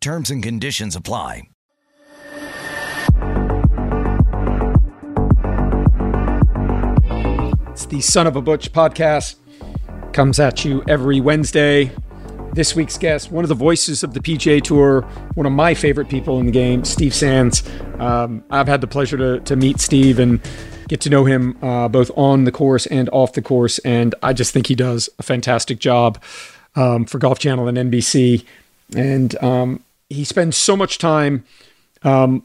Terms and conditions apply. It's the Son of a Butch podcast. Comes at you every Wednesday. This week's guest, one of the voices of the PGA Tour, one of my favorite people in the game, Steve Sands. Um, I've had the pleasure to, to meet Steve and get to know him uh, both on the course and off the course. And I just think he does a fantastic job um, for Golf Channel and NBC. And um, he spends so much time um,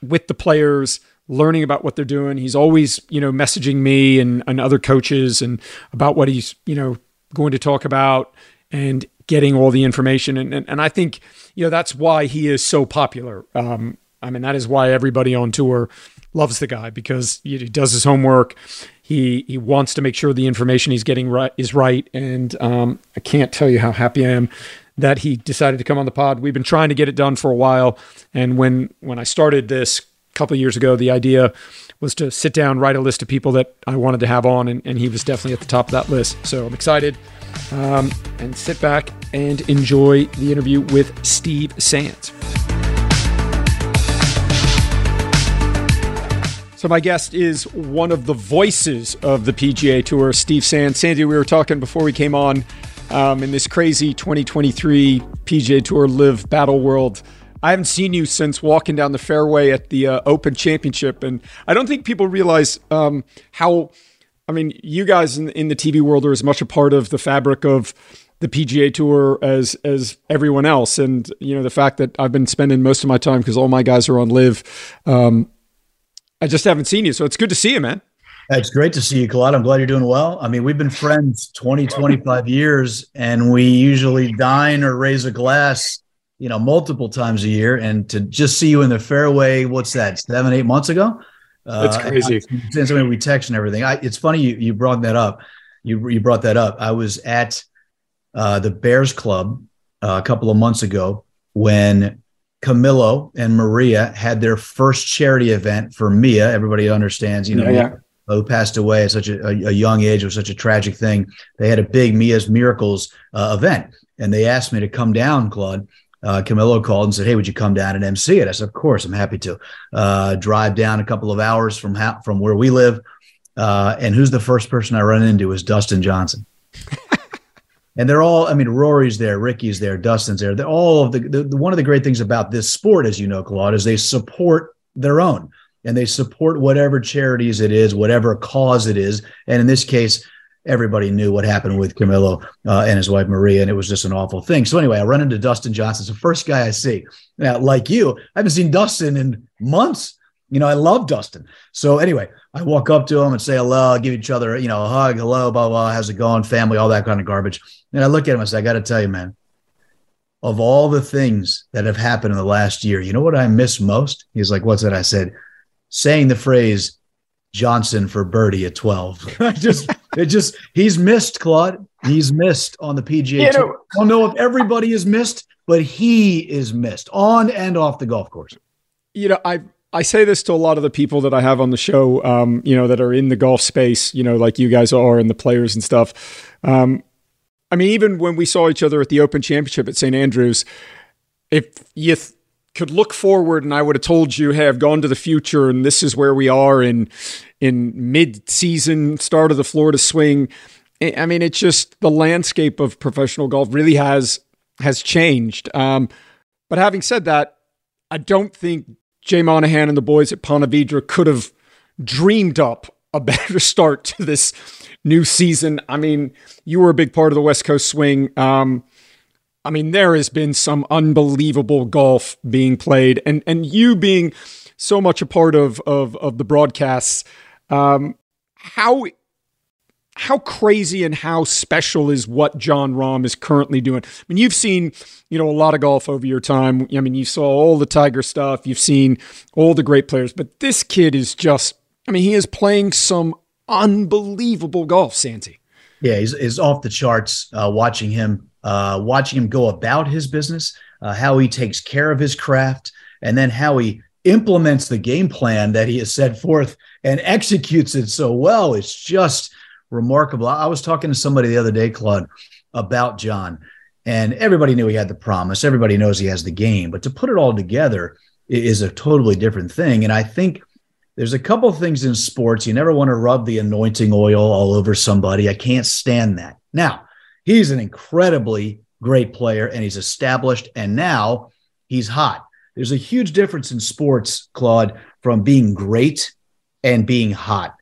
with the players, learning about what they're doing. He's always, you know, messaging me and, and other coaches and about what he's, you know, going to talk about and getting all the information. And, and, and I think, you know, that's why he is so popular. Um, I mean, that is why everybody on tour loves the guy because he does his homework. He he wants to make sure the information he's getting right is right. And um, I can't tell you how happy I am that he decided to come on the pod. We've been trying to get it done for a while, and when when I started this a couple years ago, the idea was to sit down, write a list of people that I wanted to have on, and, and he was definitely at the top of that list. So I'm excited. Um, and sit back and enjoy the interview with Steve Sands. So my guest is one of the voices of the PGA Tour, Steve Sands. Sandy, we were talking before we came on um, in this crazy 2023 PGA Tour LIV Battle World. I haven't seen you since walking down the fairway at the uh, Open Championship, and I don't think people realize um, how. I mean, you guys in, in the TV world are as much a part of the fabric of the PGA Tour as as everyone else, and you know the fact that I've been spending most of my time because all my guys are on LIV. Um, I just haven't seen you, so it's good to see you, man. It's great to see you, Claude. I'm glad you're doing well. I mean, we've been friends 20, 25 years, and we usually dine or raise a glass, you know, multiple times a year. And to just see you in the fairway, what's that, seven, eight months ago? That's uh, crazy. Since I mean, we text and everything. I, it's funny you, you brought that up. You, you brought that up. I was at uh, the Bears Club uh, a couple of months ago when Camilo and Maria had their first charity event for Mia. Everybody understands, you know, yeah, yeah who passed away at such a, a, young age. It was such a tragic thing. They had a big Mia's Miracles uh, event, and they asked me to come down, Claude. Uh, Camilo called and said, "Hey, would you come down and MC it?" I said, "Of course, I'm happy to." Uh, drive down a couple of hours from ha- from where we live, uh, and who's the first person I run into is Dustin Johnson. and they're all, I mean, Rory's there, Rickie's there, Dustin's there. They're all of the, the, the one of the great things about this sport, as you know, Claude, is they support their own and they support whatever charities it is, whatever cause it is. And in this case, everybody knew what happened with Camilo uh, and his wife Maria, and it was just an awful thing. So anyway, I run into Dustin Johnson. It's the first guy I see. Now, like you, I haven't seen Dustin in months. You know, I love Dustin. So anyway, I walk up to him and say hello, give each other, you know, a hug, hello, blah, blah, how's it going, family, all that kind of garbage. And I look at him and say, I got to tell you, man, of all the things that have happened in the last year, you know what I miss most? He's like, what's that? I said, saying the phrase Johnson for birdie at 12. just it just he's missed, Claude. He's missed on the PGA you Tour. I don't know if everybody is missed, but he is missed on and off the golf course. You know, I I say this to a lot of the people that I have on the show, um, you know, that are in the golf space, you know, like you guys are and the players and stuff. Um, I mean, even when we saw each other at the Open Championship at St. Andrews, if you th- could look forward and I would have told you, hey, I've gone to the future and this is where we are in in mid-season start of the Florida swing. I mean, it's just the landscape of professional golf really has has changed. Um, but having said that, I don't think Jay Monahan and the boys at Ponte Vedra could have dreamed up a better start to this new season. I mean, you were a big part of the West Coast swing. Um, I mean, there has been some unbelievable golf being played, and and you being so much a part of of of the broadcasts. Um, how how crazy and how special is what Jon Rahm is currently doing? I mean, you've seen, you know, a lot of golf over your time. I mean, you saw all the Tiger stuff, you've seen all the great players, but this kid is just, I mean, he is playing some unbelievable golf, Sandy. Yeah, he's, he's off the charts uh, watching him, uh, watching him go about his business, uh, how he takes care of his craft, and then how he implements the game plan that he has set forth and executes it so well. It's just remarkable. I was talking to somebody the other day, Claude, about Jon, and everybody knew he had the promise. Everybody knows he has the game, but to put it all together is a totally different thing. And I think there's a couple of things in sports. You never want to rub the anointing oil all over somebody. I can't stand that. Now, he's an incredibly great player and he's established, and now he's hot. There's a huge difference in sports, Claude, from being great and being hot.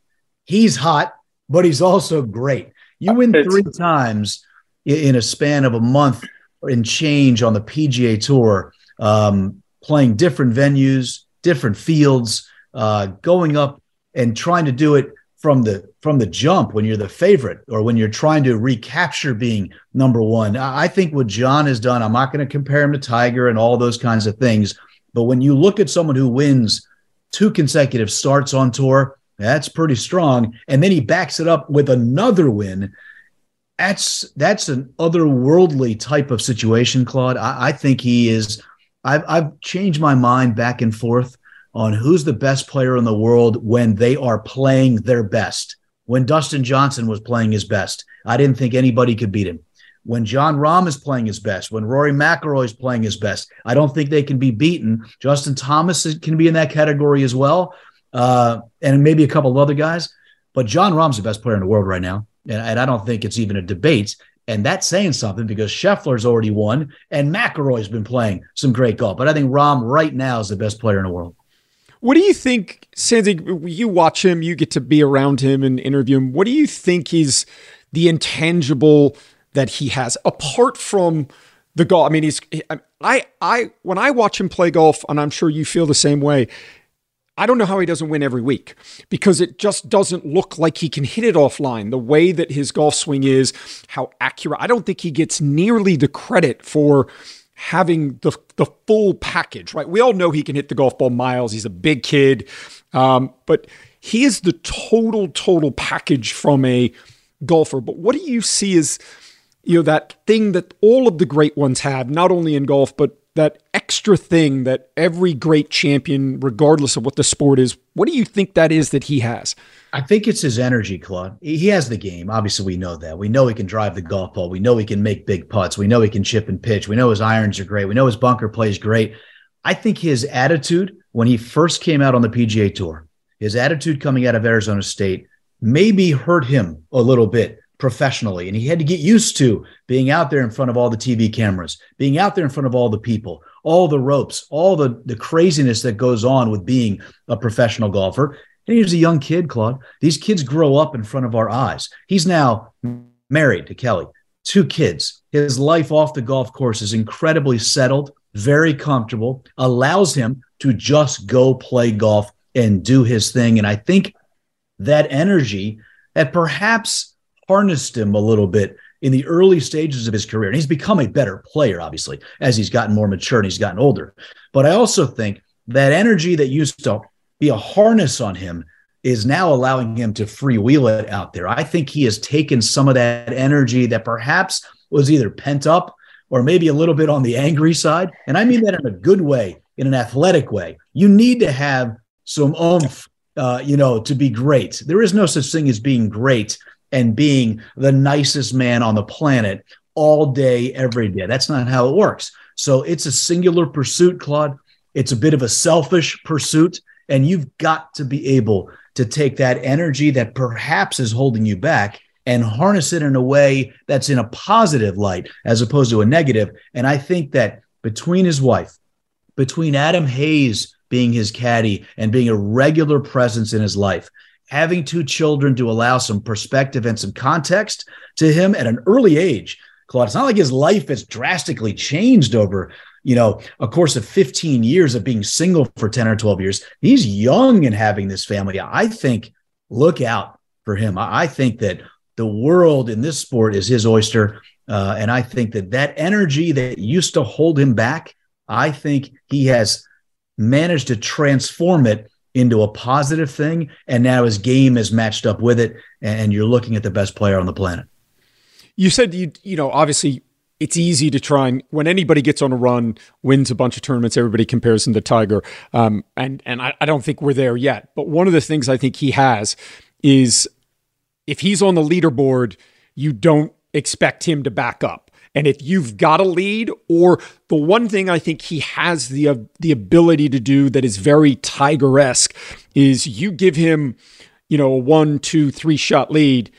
He's hot, but he's also great. You win three times in a span of a month and change on the PGA Tour, um, playing different venues, different fields uh, going up and trying to do it from the from the jump when you're the favorite or when you're trying to recapture being number one. I think what Jon has done, I'm not going to compare him to Tiger and all those kinds of things, but when you look at someone who wins two consecutive starts on tour, that's pretty strong. And then he backs it up with another win. That's that's an otherworldly type of situation, Claude. I, I think he is. I've I've changed my mind back and forth on who's the best player in the world when they are playing their best. When Dustin Johnson was playing his best, I didn't think anybody could beat him. When Jon Rahm is playing his best, when Rory McIlroy is playing his best, I don't think they can be beaten. Justin Thomas can be in that category as well, uh, and maybe a couple of other guys. But Jon Rahm's the best player in the world right now, and, and I don't think it's even a debate. And that's saying something because Scheffler's already won, and McIlroy's been playing some great golf. But I think Rahm right now is the best player in the world. What do you think, Sandy? You watch him, you get to be around him and interview him. What do you think is the intangible that he has apart from the golf? I mean, he's I I when I watch him play golf, and I'm sure you feel the same way. I don't know how he doesn't win every week because it just doesn't look like he can hit it offline. The way that his golf swing is, how accurate. I don't think he gets nearly the credit for having the the full package, right? We all know he can hit the golf ball miles. He's a big kid, um, but he is the total total package from a golfer. But what do you see as you know that thing that all of the great ones have, not only in golf but that extra thing that every great champion, regardless of what the sport is, what do you think that is that he has? I think it's his energy, Claude. He has the game. Obviously, we know that. We know he can drive the golf ball. We know he can make big putts. We know he can chip and pitch. We know his irons are great. We know his bunker play is great. I think his attitude when he first came out on the PGA Tour, his attitude coming out of Arizona State, maybe hurt him a little bit professionally. And he had to get used to being out there in front of all the TV cameras, being out there in front of all the people, all the ropes, all the, the craziness that goes on with being a professional golfer. And he was a young kid, Claude. These kids grow up in front of our eyes. He's now married to Kelley, two kids. His life off the golf course is incredibly settled, very comfortable, allows him to just go play golf and do his thing. And I think that energy that perhaps harnessed him a little bit in the early stages of his career. And he's become a better player, obviously, as he's gotten more mature and he's gotten older. But I also think that energy that used to be a harness on him is now allowing him to freewheel it out there. I think he has taken some of that energy that perhaps was either pent up or maybe a little bit on the angry side. And I mean that in a good way, in an athletic way. You need to have some oomph, uh, you know, to be great. There is no such thing as being great and being the nicest man on the planet all day, every day. That's not how it works. So it's a singular pursuit, Claude. It's a bit of a selfish pursuit. And you've got to be able to take that energy that perhaps is holding you back and harness it in a way that's in a positive light as opposed to a negative. And I think that between his wife, between Adam Hayes being his caddy and being a regular presence in his life, having two children to allow some perspective and some context to him at an early age. Claude, it's not like his life has drastically changed over, you know, a course of 15 years of being single for 10 or 12 years. He's young and having this family. I think look out for him. I think that the world in this sport is his oyster. Uh, and I think that that energy that used to hold him back, I think he has managed to transform it into a positive thing. And now his game is matched up with it. And you're looking at the best player on the planet. You said you, you know, obviously it's easy to try and when anybody gets on a run, wins a bunch of tournaments, everybody compares him to Tiger. Um, and and I, I don't think we're there yet. But one of the things I think he has is if he's on the leaderboard, you don't expect him to back up. And if you've got a lead, or the one thing I think he has the uh, the ability to do that is very Tiger esque is you give him, you know, a one, two, three shot lead,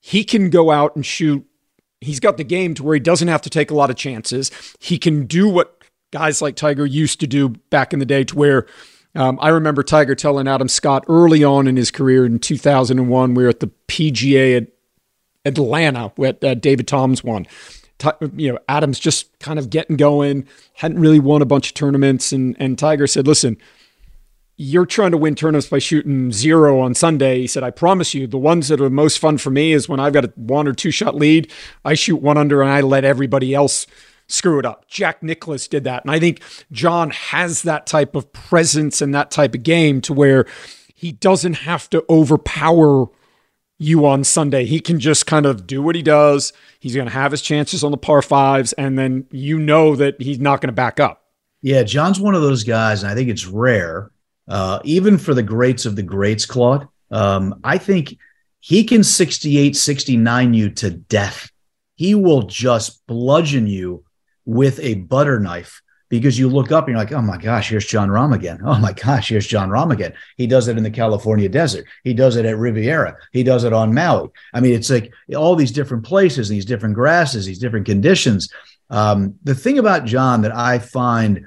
he can go out and shoot. He's got the game to where he doesn't have to take a lot of chances. He can do what guys like Tiger used to do back in the day, to where um, I remember Tiger telling Adam Scott early on in his career in 2001, we were at the PGA at Atlanta, where uh, David Toms won. You know, Adams just kind of getting going, hadn't really won a bunch of tournaments, and and Tiger said, "Listen, you're trying to win tournaments by shooting zero on Sunday." He said, "I promise you, the ones that are most fun for me is when I've got a one or two shot lead, I shoot one under, and I let everybody else." screw it up. Jack Nicklaus did that. And I think Jon has that type of presence and that type of game to where he doesn't have to overpower you on Sunday. He can just kind of do what he does. He's going to have his chances on the par fives, and then you know that he's not going to back up. Yeah, Jon's one of those guys, and I think it's rare, uh, even for the greats of the greats, Claude. Um, I think he can 68, 69 you to death. He will just bludgeon you with a butter knife because you look up and you're like, oh my gosh, here's Jon Rahm again. Oh my gosh, here's Jon Rahm again. He does it in the California desert. He does it at Riviera. He does it on Maui. I mean, it's like all these different places, these different grasses, these different conditions. Um, the thing about Jon that I find,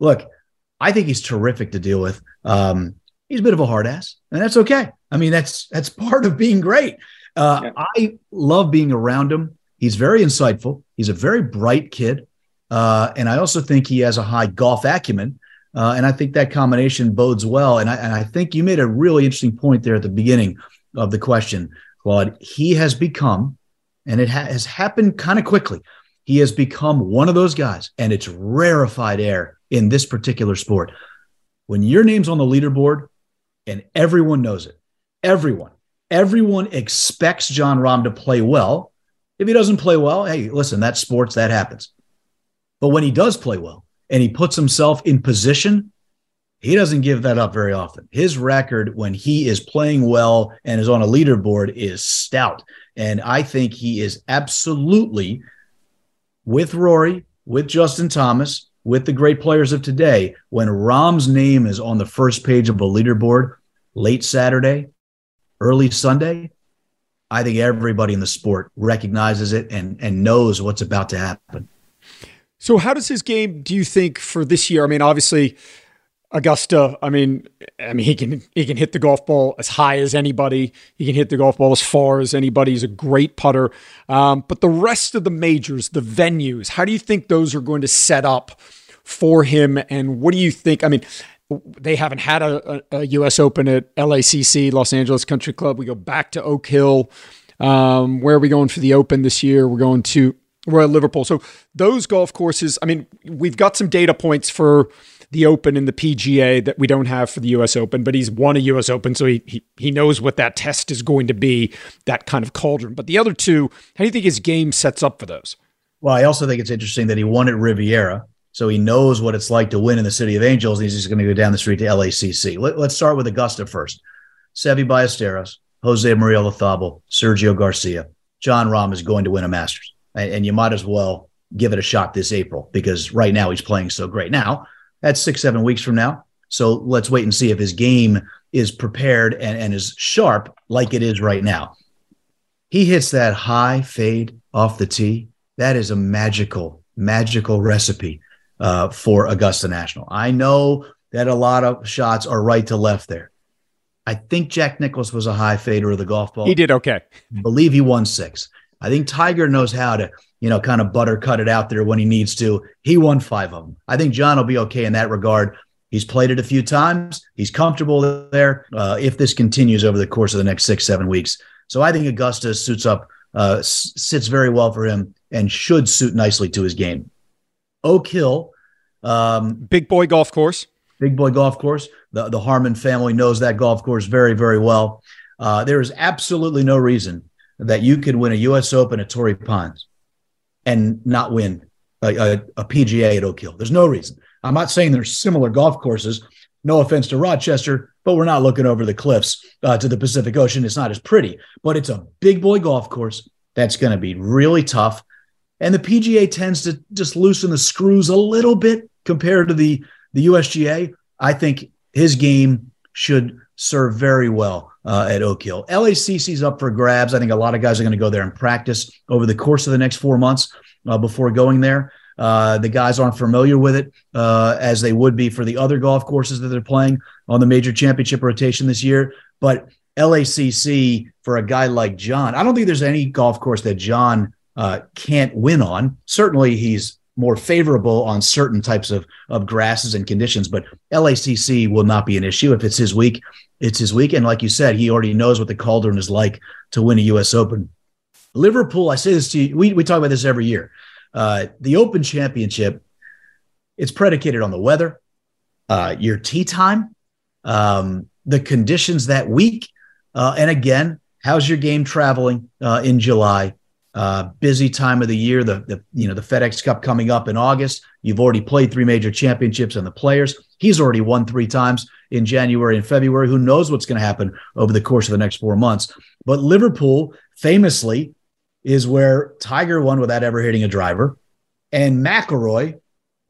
look, I think he's terrific to deal with. Um, he's a bit of a hard ass, and that's okay. I mean, that's that's part of being great. Uh, yeah. I love being around him. He's very insightful. He's a very bright kid. Uh, and I also think he has a high golf acumen. Uh, and I think that combination bodes well. And I, and I think you made a really interesting point there at the beginning of the question, Claude. He has become, and it ha- has happened kind of quickly, he has become one of those guys, and it's rarefied air in this particular sport. When your name's on the leaderboard and everyone knows it, everyone, everyone expects Jon Rahm to play well. If he doesn't play well, hey, listen, that's sports, that happens. But when he does play well and he puts himself in position, he doesn't give that up very often. His record when he is playing well and is on a leaderboard is stout. And I think he is absolutely with Rory, with Justin Thomas, with the great players of today. When Rahm's name is on the first page of a leaderboard late Saturday, early Sunday, I think everybody in the sport recognizes it and, and knows what's about to happen. So, how does his game, do you think, for this year? I mean, obviously, Augusta. I mean, I mean, he can he can hit the golf ball as high as anybody. He can hit the golf ball as far as anybody. He's a great putter. Um, but the rest of the majors, the venues, how do you think those are going to set up for him? And what do you think? I mean, they haven't had a, a, a U.S. Open at LACC, Los Angeles Country Club. We go back to Oak Hill. Um, where are we going for the Open this year? We're going to Royal Liverpool. So those golf courses, I mean, we've got some data points for the Open and the PGA that we don't have for the US Open, but he's won a US Open, so he, he, he knows what that test is going to be, that kind of cauldron. But the other two, how do you think his game sets up for those? Well, I also think it's interesting that he won at Riviera. So he knows what it's like to win in the City of Angels, and he's just going to go down the street to LACC. Let, us start with Augusta first. Seve Ballesteros, Jose Maria Olazabal, Sergio Garcia. Jon Rahm is going to win a Masters and, and you might as well give it a shot this April because right now he's playing so great. Now, that's six, seven weeks from now. So let's wait and see if his game is prepared and, and is sharp like it is right now. He hits that high fade off the tee. That is a magical, magical recipe uh, for Augusta National. I know that a lot of shots are right to left there. I think Jack Nicklaus was a high fader of the golf ball. He did okay. I believe he won six. I think Tiger knows how to, you know, kind of butter cut it out there when he needs to. He won five of them. I think Jon will be okay in that regard. He's played it a few times. He's comfortable there. Uh, if this continues over the course of the next six, seven weeks, So I think Augusta suits up, uh, s- sits very well for him and should suit nicely to his game. Oak Hill, um, big boy golf course. Big boy golf course. The, the Harmon family knows that golf course very, very well. Uh, there is absolutely no reason that you could win a U.S. Open at Torrey Pines and not win a, a, a PGA at Oak Hill. There's no reason. I'm not saying there's similar golf courses. No offense to Rochester, but we're not looking over the cliffs uh, to the Pacific Ocean. It's not as pretty, but it's a big boy golf course that's going to be really tough. And the PGA tends to just loosen the screws a little bit compared to the the USGA, I think his game should serve very well uh, at Oak Hill. LACC's up for grabs. I think a lot of guys are going to go there and practice over the course of the next four months uh, before going there. Uh, the guys aren't familiar with it uh, as they would be for the other golf courses that they're playing on the major championship rotation this year. But LACC for a guy like Jon, I don't think there's any golf course that Jon uh, can't win on. Certainly, he's more favorable on certain types of, of grasses and conditions. But LACC will not be an issue. If it's his week, it's his week. And like you said, he already knows what the cauldron is like to win a U.S. Open. Liverpool, I say this to you, we, we talk about this every year. Uh, the Open Championship, it's predicated on the weather, uh, your tee time, um, the conditions that week. Uh, and again, how's your game traveling uh, in July? Uh, busy time of the year. The, the you know the FedEx Cup coming up in August. You've already played three major championships and the players. He's already won three times in January and February. Who knows what's going to happen over the course of the next four months? But Liverpool famously is where Tiger won without ever hitting a driver, and McIlroy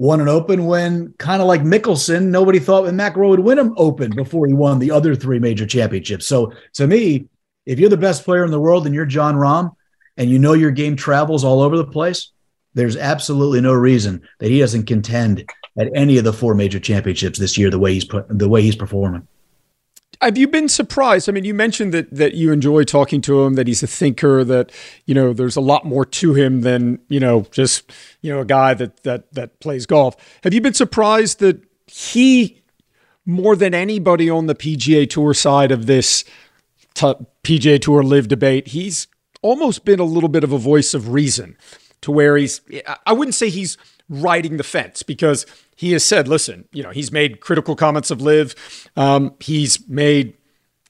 won an Open when kind of like Mickelson, nobody thought McIlroy would win an Open before he won the other three major championships. So to me, if you're the best player in the world and you're Jon Rahm, and you know your game travels all over the place, there's absolutely no reason that he doesn't contend at any of the four major championships this year the way he's put, the way he's performing. Have you been surprised? I mean, you mentioned that that you enjoy talking to him, that he's a thinker, that you know there's a lot more to him than you know just you know a guy that that that plays golf. Have you been surprised that he more than anybody on the PGA Tour side of this t- PGA Tour LIV debate, he's almost been a little bit of a voice of reason to where he's, I wouldn't say he's riding the fence because he has said, listen, you know, he's made critical comments of LIV. Um, he's made,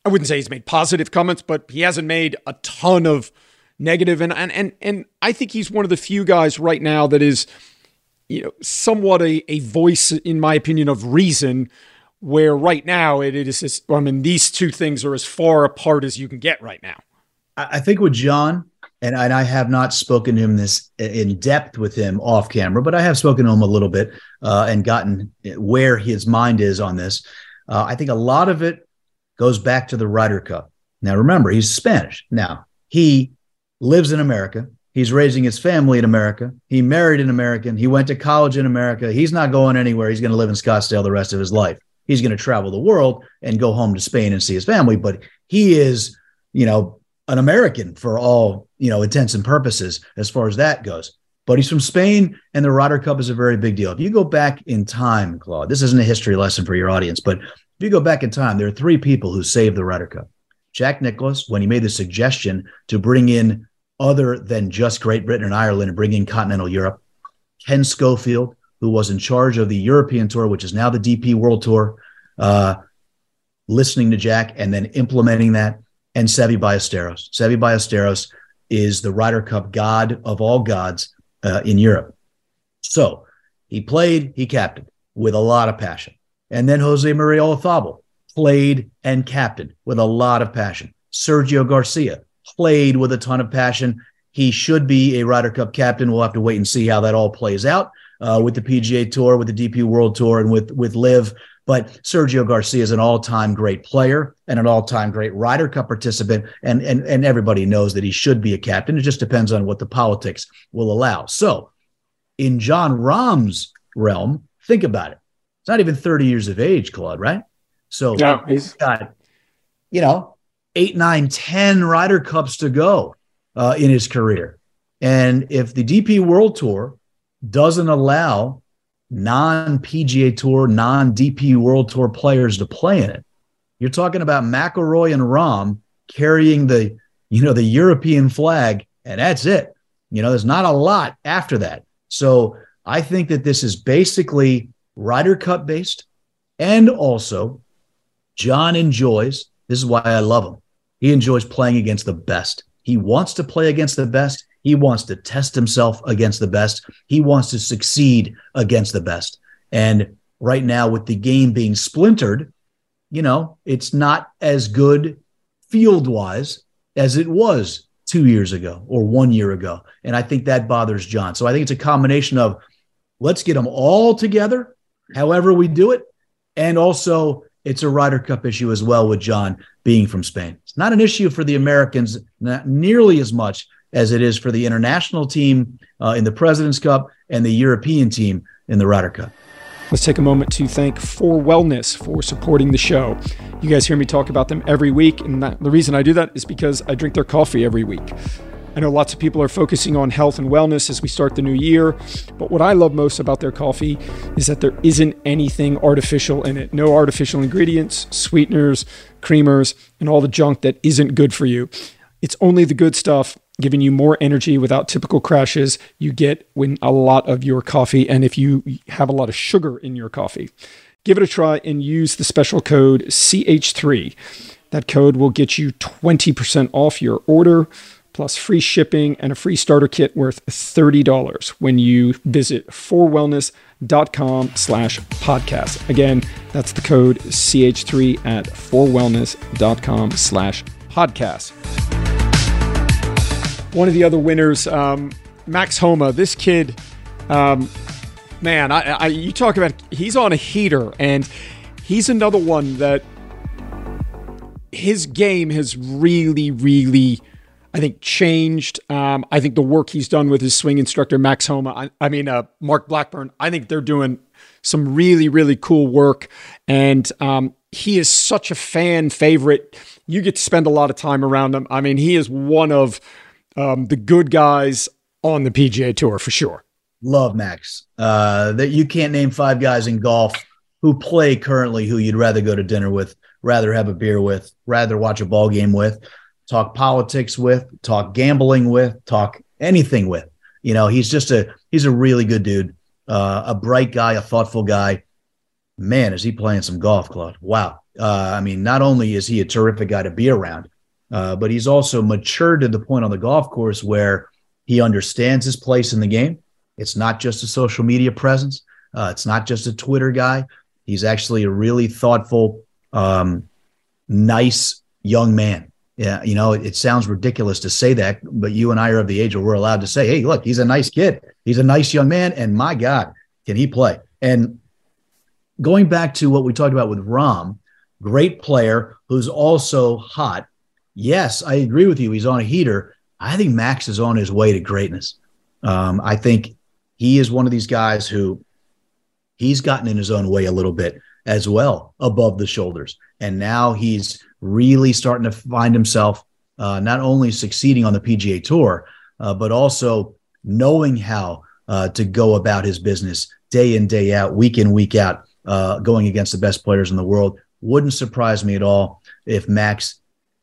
I wouldn't say he's made positive comments, but he hasn't made a ton of negative. And, and, and, and I think he's one of the few guys right now that is, you know, somewhat a, a voice, in my opinion, of reason where right now it is, I mean, these two things are as far apart as you can get right now. I think with Jon, and, and I have not spoken to him this in depth with him off camera, but I have spoken to him a little bit uh, and gotten where his mind is on this. Uh, I think a lot of it goes back to the Ryder Cup. Now, remember, he's Spanish. Now, he lives in America. He's raising his family in America. He married an American. He went to college in America. He's not going anywhere. He's going to live in Scottsdale the rest of his life. He's going to travel the world and go home to Spain and see his family. But he is, you know, an American for all you know intents and purposes as far as that goes. But he's from Spain, and the Ryder Cup is a very big deal. If you go back in time, Claude, this isn't a history lesson for your audience, but if you go back in time, there are three people who saved the Ryder Cup. Jack Nicklaus, when he made the suggestion to bring in other than just Great Britain and Ireland and bring in continental Europe. Ken Schofield, who was in charge of the European Tour, which is now the DP World Tour, uh, listening to Jack and then implementing that and Seve Ballesteros. Seve Ballesteros is the Ryder Cup god of all gods uh, in Europe. So he played, he captained with a lot of passion. And then Jose Maria Olazabal played and captained with a lot of passion. Sergio Garcia played with a ton of passion. He should be a Ryder Cup captain. We'll have to wait and see how that all plays out uh, with the PGA Tour, with the DP World Tour, and with with LIV. But Sergio Garcia is an all-time great player and an all-time great Ryder Cup participant, and and and everybody knows that he should be a captain. It just depends on what the politics will allow. So, in Jon Rahm's realm, think about it. It's not even 30 years of age, Claude, right? So yeah, he's got, you know, eight, nine, ten Ryder Cups to go uh, in his career. And if the DP World Tour doesn't allow non PGA Tour, non DP World Tour players to play in it. You're talking about McIlroy and Rahm carrying the you know, the European flag, and that's it. You know, there's not a lot after that. So I think that this is basically Ryder Cup based. And also, Jon enjoys this is why I love him. He enjoys playing against the best. He wants to play against the best. He wants to test himself against the best. He wants to succeed against the best. And right now, with the game being splintered, you know, it's not as good field wise as it was two years ago or one year ago. And I think that bothers Jon. So I think it's a combination of let's get them all together, however we do it. And also, it's a Ryder Cup issue as well with Jon being from Spain. It's not an issue for the Americans, not nearly as much as it is for the international team uh, in the President's Cup and the European team in the Ryder Cup. Let's take a moment to thank For Wellness for supporting the show. You guys hear me talk about them every week, and that, the reason I do that is because I drink their coffee every week. I know lots of people are focusing on health and wellness as we start the new year, but what I love most about their coffee is that there isn't anything artificial in it. No artificial ingredients, sweeteners, creamers, and all the junk that isn't good for you. It's only the good stuff giving you more energy without typical crashes you get when a lot of your coffee and if you have a lot of sugar in your coffee. Give it a try and use the special code CH3. That code will get you 20% off your order plus free shipping and a free starter kit worth $30 when you visit forwellness.com slash podcast. Again, that's the code CH3 at forwellness.com slash podcast. One of the other winners, um, Max Homa, this kid, um, man, I, I, you talk about he's on a heater, and he's another one that his game has really, really I think, changed. Um, I think the work he's done with his swing instructor, Max Homa, I, I mean, uh, Mark Blackburn, I think they're doing some really, really cool work. And um, he is such a fan favorite. You get to spend a lot of time around him. I mean, he is one of um, the good guys on the PGA Tour for sure. Love Max. Uh, that you can't name five guys in golf who play currently who you'd rather go to dinner with, rather have a beer with, rather watch a ball game with talk politics with, talk gambling with, talk anything with. You know, he's just a he's a really good dude, uh, a bright guy, a thoughtful guy. Man, is he playing some golf, Claude? Wow. Uh, I mean, not only is he a terrific guy to be around, uh, but he's also matured to the point on the golf course where he understands his place in the game. It's not just a social media presence. Uh, it's not just a Twitter guy. He's actually a really thoughtful, um, nice young man yeah, you know, it, it, sounds ridiculous to say that, but you and I are of the age where we're allowed to say, "Hey, look, he's a nice kid. He's a nice young man, and my God, can he play?" And going back to what we talked about with Rahm, great player who's also hot. Yes, I agree with you. He's on a heater. I think Max is on his way to greatness. Um, I think he is one of these guys who he's gotten in his own way a little bit as well above the shoulders, and now he's really starting to find himself uh, not only succeeding on the PGA Tour, uh, but also knowing how uh, to go about his business day in, day out, week in, week out, uh, going against the best players in the world. Wouldn't surprise me at all if Max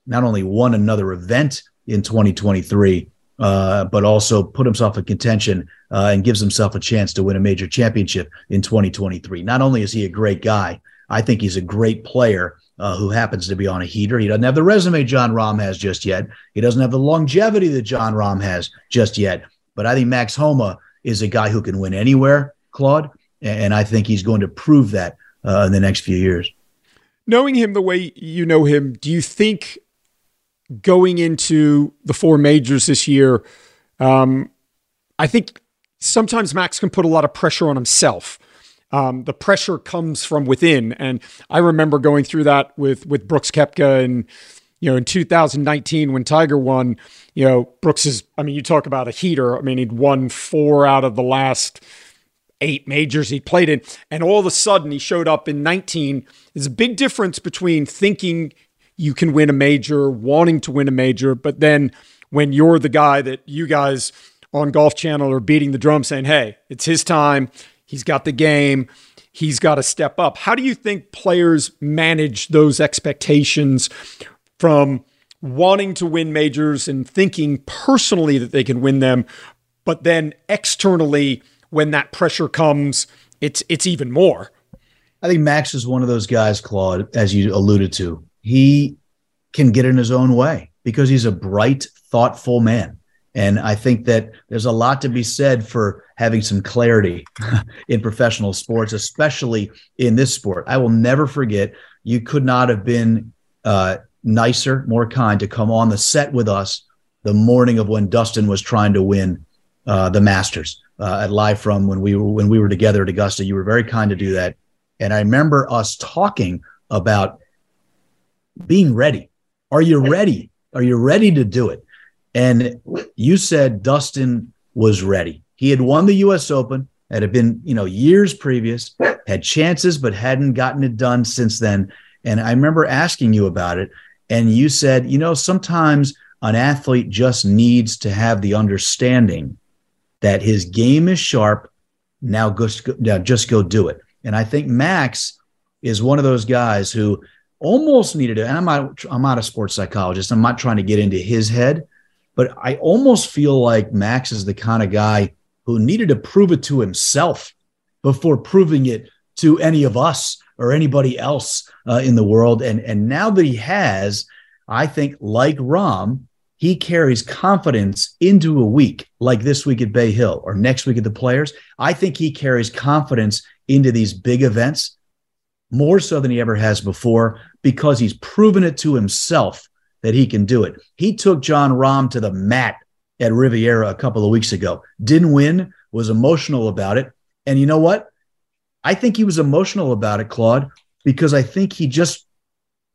not only won another event in 2023, uh, but also put himself in contention uh, and gives himself a chance to win a major championship in 2023. Not only is he a great guy, I think he's a great player uh, who happens to be on a heater. He doesn't have the resume Jon Rahm has just yet. He doesn't have the longevity that Jon Rahm has just yet. But I think Max Homa is a guy who can win anywhere, Claude. And I think he's going to prove that uh, in the next few years. Knowing him the way you know him, do you think going into the four majors this year, um, I think sometimes Max can put a lot of pressure on himself um, the pressure comes from within. And I remember going through that with with Brooks Koepka and you know in 2019 when Tiger won. You know Brooks is. I mean, you talk about a heater. I mean, he'd won four out of the last eight majors he played in, and all of a sudden he showed up in 19. There's a big difference between thinking you can win a major, wanting to win a major, but then when you're the guy that you guys on Golf Channel are beating the drum saying, hey, it's his time. He's got the game. He's got to step up. How do you think players manage those expectations from wanting to win majors and thinking personally that they can win them, but then externally, when that pressure comes, it's it's even more. I think Max is one of those guys, Claude, as you alluded to. He can get in his own way because he's a bright, thoughtful man. And I think that there's a lot to be said for having some clarity in professional sports, especially in this sport. I will never forget, you could not have been uh, nicer, more kind to come on the set with us the morning of when Dustin was trying to win uh, the Masters uh, at Live From when we were when we were together at Augusta. You were very kind to do that, and I remember us talking about being ready. Are you ready? Are you ready to do it? And you said Dustin was ready. He had won the U.S. Open. It had been, you know, years previous, had chances, but hadn't gotten it done since then. And I remember asking you about it. And you said, you know, sometimes an athlete just needs to have the understanding that his game is sharp. Now, just, now just go do it. And I think Max is one of those guys who almost needed it. And I'm not, I'm not a sports psychologist. I'm not trying to get into his head, but I almost feel like Max is the kind of guy who needed to prove it to himself before proving it to any of us or anybody else uh, in the world. And, and now that he has, I think, like Rahm, he carries confidence into a week like this week at Bay Hill or next week at the Players. I think he carries confidence into these big events more so than he ever has before because he's proven it to himself that he can do it. He took Jon Rahm to the mat at Riviera a couple of weeks ago. Didn't win, was emotional about it. And you know what? I think he was emotional about it, Claude, because I think he just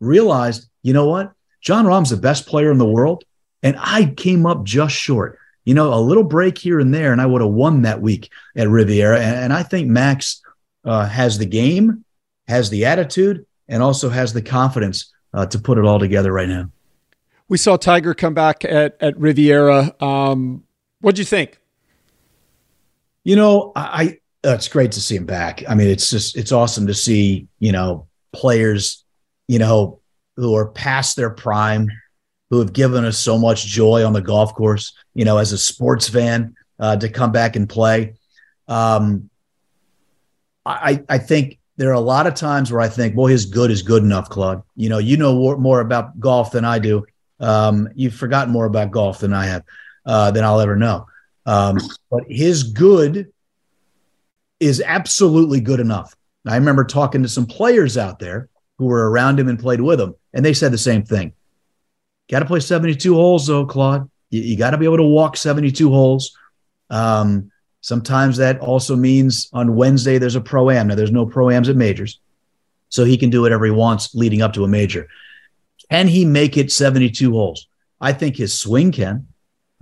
realized, you know what? Jon Rahm's the best player in the world. And I came up just short. You know, a little break here and there, and I would have won that week at Riviera. And, I think Max uh, has the game, has the attitude, and also has the confidence uh, to put it all together right now. We saw Tiger come back at, at Riviera. Um, what'd you think? You know, I, uh, it's great to see him back. I mean, it's just it's awesome to see you know players you know who are past their prime, who have given us so much joy on the golf course. You know, as a sports fan, uh, to come back and play. Um, I I think there are a lot of times where I think, boy, his good is good enough, Claude. You know, you know more about golf than I do. Um, you've forgotten more about golf than I have, uh, than I'll ever know. Um, but his good is absolutely good enough. I remember talking to some players out there who were around him and played with him, and they said the same thing. Got to play 72 holes, though, Claude. You, you got to be able to walk 72 holes. Um, sometimes that also means on Wednesday there's a pro am. Now, there's no pro ams at majors, so he can do whatever he wants leading up to a major. Can he make it 72 holes? I think his swing can.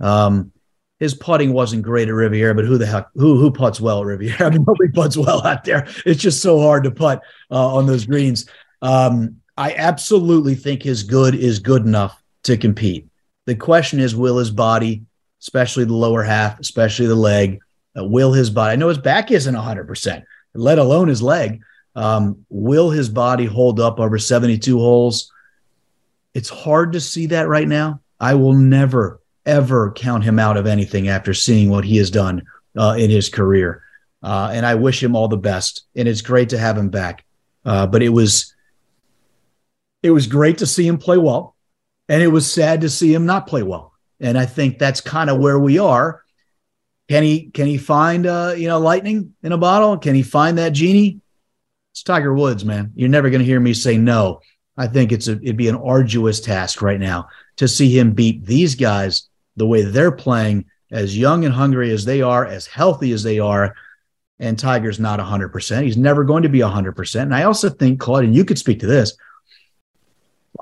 Um, his putting wasn't great at Riviera, but who the heck who who puts well at Riviera? I mean, nobody puts well out there. It's just so hard to putt uh, on those greens. Um, I absolutely think his good is good enough to compete. The question is, will his body, especially the lower half, especially the leg, uh, will his body? I know his back isn't 100, percent let alone his leg. Um, will his body hold up over 72 holes? It's hard to see that right now. I will never ever count him out of anything after seeing what he has done uh, in his career. Uh, and I wish him all the best. And it's great to have him back. Uh, but it was it was great to see him play well, and it was sad to see him not play well. And I think that's kind of where we are. Can he can he find uh, you know lightning in a bottle? Can he find that genie? It's Tiger Woods, man. You're never going to hear me say no. I think it's a, it'd be an arduous task right now to see him beat these guys the way they're playing, as young and hungry as they are, as healthy as they are. And Tiger's not 100%. He's never going to be 100%. And I also think, Claude, and you could speak to this.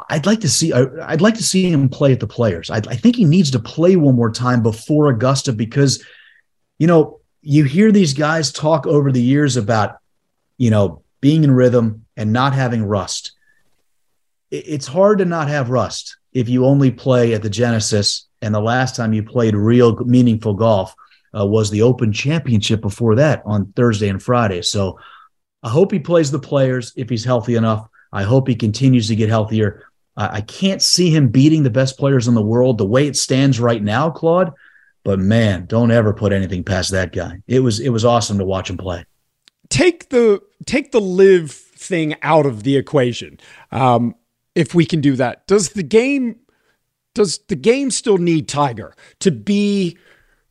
I'd like to see. I'd like to see him play at the Players. I, I think he needs to play one more time before Augusta because, you know, you hear these guys talk over the years about, you know, being in rhythm and not having rust. It's hard to not have rust if you only play at the Genesis and the last time you played real meaningful golf uh, was the Open Championship before that on Thursday and Friday. So I hope he plays the players if he's healthy enough. I hope he continues to get healthier. I, I can't see him beating the best players in the world the way it stands right now, Claude. But man, don't ever put anything past that guy. It was it was awesome to watch him play. Take the take the LIV thing out of the equation. Um, if we can do that, does the game does the game still need Tiger to be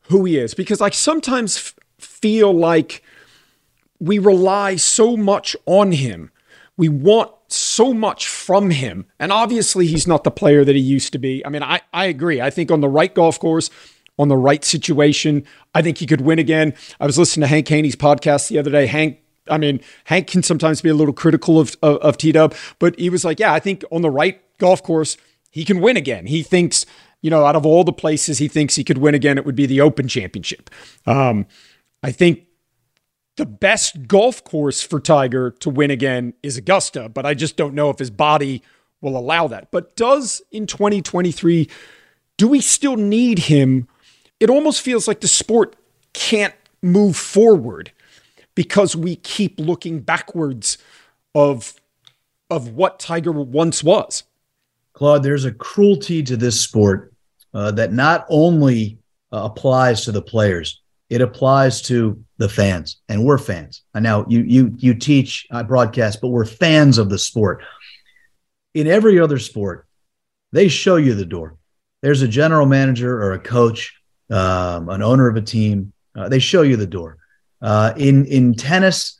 who he is? Because I sometimes f- feel like we rely so much on him. We want so much from him. And obviously, he's not the player that he used to be. I mean, I, I agree. I think on the right golf course, on the right situation, I think he could win again. I was listening to Hank Haney's podcast the other day. Hank I mean, Hank can sometimes be a little critical of, of, of T Dub, but he was like, yeah, I think on the right golf course, he can win again. He thinks, you know, out of all the places he thinks he could win again, it would be the Open Championship. Um, I think the best golf course for Tiger to win again is Augusta, but I just don't know if his body will allow that. But does in 2023, do we still need him? It almost feels like the sport can't move forward because we keep looking backwards of of what Tiger once was. Claude, there's a cruelty to this sport uh, that not only uh, applies to the players, it applies to the fans, and we're fans. I now you you you teach, I broadcast, but we're fans of the sport. In every other sport, they show you the door. There's a general manager or a coach, um, an owner of a team. Uh, they show you the door. Uh, in in tennis,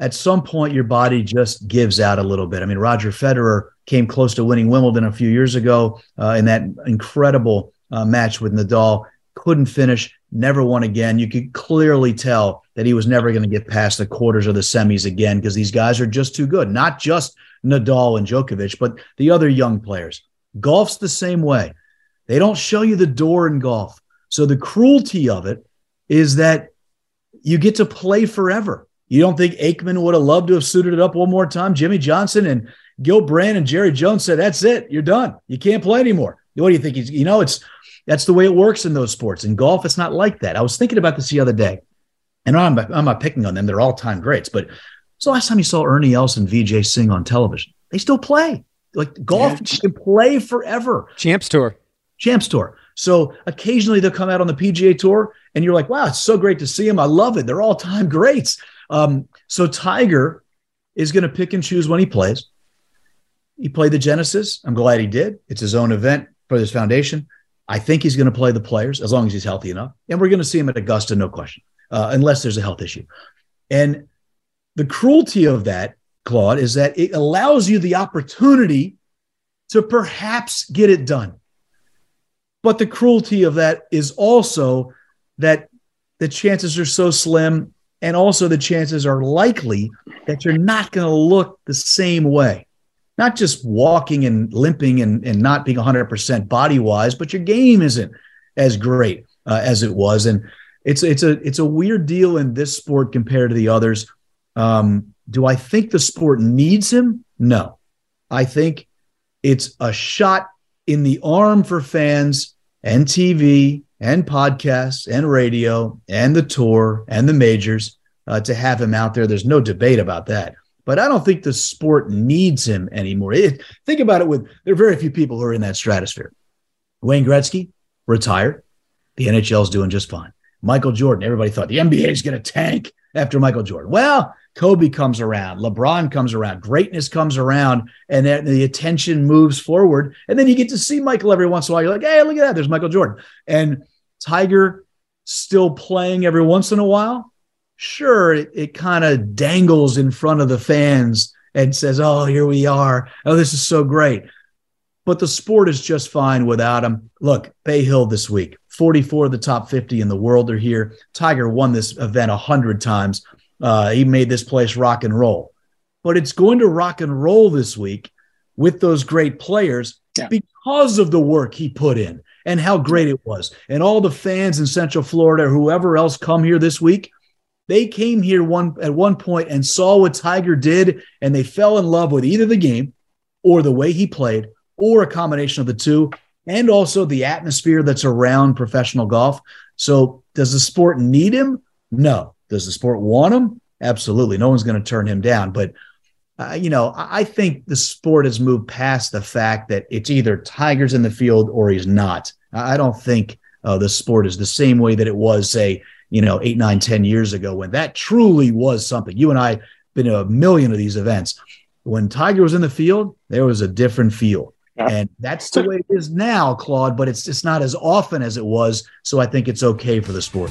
at some point your body just gives out a little bit. I mean, Roger Federer came close to winning Wimbledon a few years ago uh, in that incredible uh, match with Nadal. Couldn't finish, never won again. You could clearly tell that he was never going to get past the quarters or the semis again because these guys are just too good. Not just Nadal and Djokovic, but the other young players. Golf's the same way. They don't show you the door in golf. So the cruelty of it is that you get to play forever. You don't think Aikman would have loved to have suited it up one more time? Jimmy Johnson and Gil Brandt and Jerry Jones said, "That's it. You're done. You can't play anymore." What do you think? He's, you know, it's that's the way it works in those sports. In golf, it's not like that. I was thinking about this the other day, and I'm, I'm not picking on them; they're all time greats. But it's the last time you saw Ernie Els and Vijay Singh on television. They still play. Like golf, yeah. can play forever. Champs Tour. Champs Tour. So occasionally they'll come out on the PGA Tour, and you're like, wow, it's so great to see them. I love it. They're all time greats. Um, so Tiger is going to pick and choose when he plays. He played the Genesis. I'm glad he did. It's his own event for this foundation. I think he's going to play the players as long as he's healthy enough. And we're going to see him at Augusta, no question, uh, unless there's a health issue. And the cruelty of that, Claude, is that it allows you the opportunity to perhaps get it done. But the cruelty of that is also that the chances are so slim, and also the chances are likely that you're not going to look the same way. Not just walking and limping and, and not being 100% body wise, but your game isn't as great uh, as it was. And it's it's a it's a weird deal in this sport compared to the others. Um, do I think the sport needs him? No, I think it's a shot in the arm for fans and TV and podcasts and radio and the tour and the majors uh, to have him out there. There's no debate about that. But I don't think the sport needs him anymore. It, think about it with there are very few people who are in that stratosphere. Wayne Gretzky retired. The NHL is doing just fine. Michael Jordan, everybody thought the NBA is going to tank after Michael Jordan. Well, Kobe comes around, LeBron comes around, greatness comes around, and then the attention moves forward. And then you get to see Michael every once in a while. You're like, hey, look at that. There's Michael Jordan. And Tiger still playing every once in a while. Sure, it, it kind of dangles in front of the fans and says, oh, here we are. Oh, this is so great. But the sport is just fine without him. Look, Bay Hill this week, 44 of the top 50 in the world are here. Tiger won this event 100 times. Uh, he made this place rock and roll. But it's going to rock and roll this week with those great players yeah. because of the work he put in and how great it was. And all the fans in Central Florida, whoever else come here this week, they came here one at one point and saw what Tiger did, and they fell in love with either the game or the way he played, or a combination of the two, and also the atmosphere that's around professional golf. So, does the sport need him? No. Does the sport want him? Absolutely. No one's going to turn him down. But uh, you know, I think the sport has moved past the fact that it's either Tiger's in the field or he's not. I don't think uh, the sport is the same way that it was, say, you know, eight, nine, ten years ago when that truly was something. You and I have been to a million of these events. When Tiger was in the field, there was a different feel. And that's the way it is now, Claude, but it's just not as often as it was. So I think it's okay for the sport.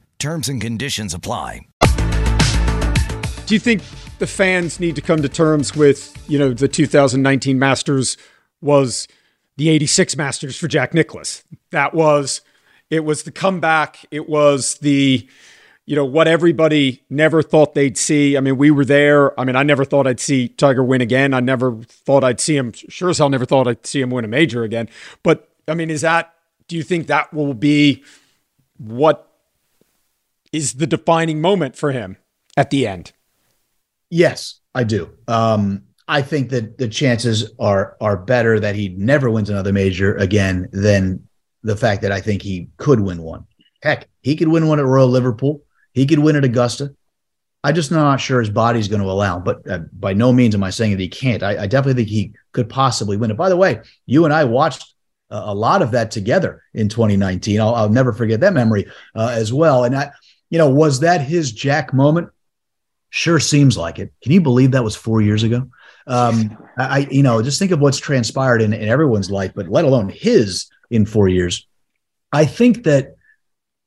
Terms and conditions apply. Do you think the fans need to come to terms with, you know, the 2019 Masters was the 86 Masters for Jack Nicklaus? That was it was the comeback, it was the you know what everybody never thought they'd see. I mean, we were there. I mean, I never thought I'd see Tiger win again. I never thought I'd see him. Sure as hell, never thought I'd see him win a major again. But I mean, is that? Do you think that will be what is the defining moment for him at the end. Yes, I do. Um, I think that the chances are are better that he never wins another major again than the fact that I think he could win one. Heck, he could win one at Royal Liverpool. He could win at Augusta. I'm just not sure his body's going to allow. But uh, by no means am I saying that he can't. I, I, definitely think he could possibly win it. By the way, you and I watched uh, a lot of that together in 2019. I'll, I'll never forget that memory uh, as well. And I, you know, was that his Jack moment? Sure seems like it. Can you believe that was four years ago? Um, I, you know, just think of what's transpired in, in everyone's life, but let alone his in four years. I think that,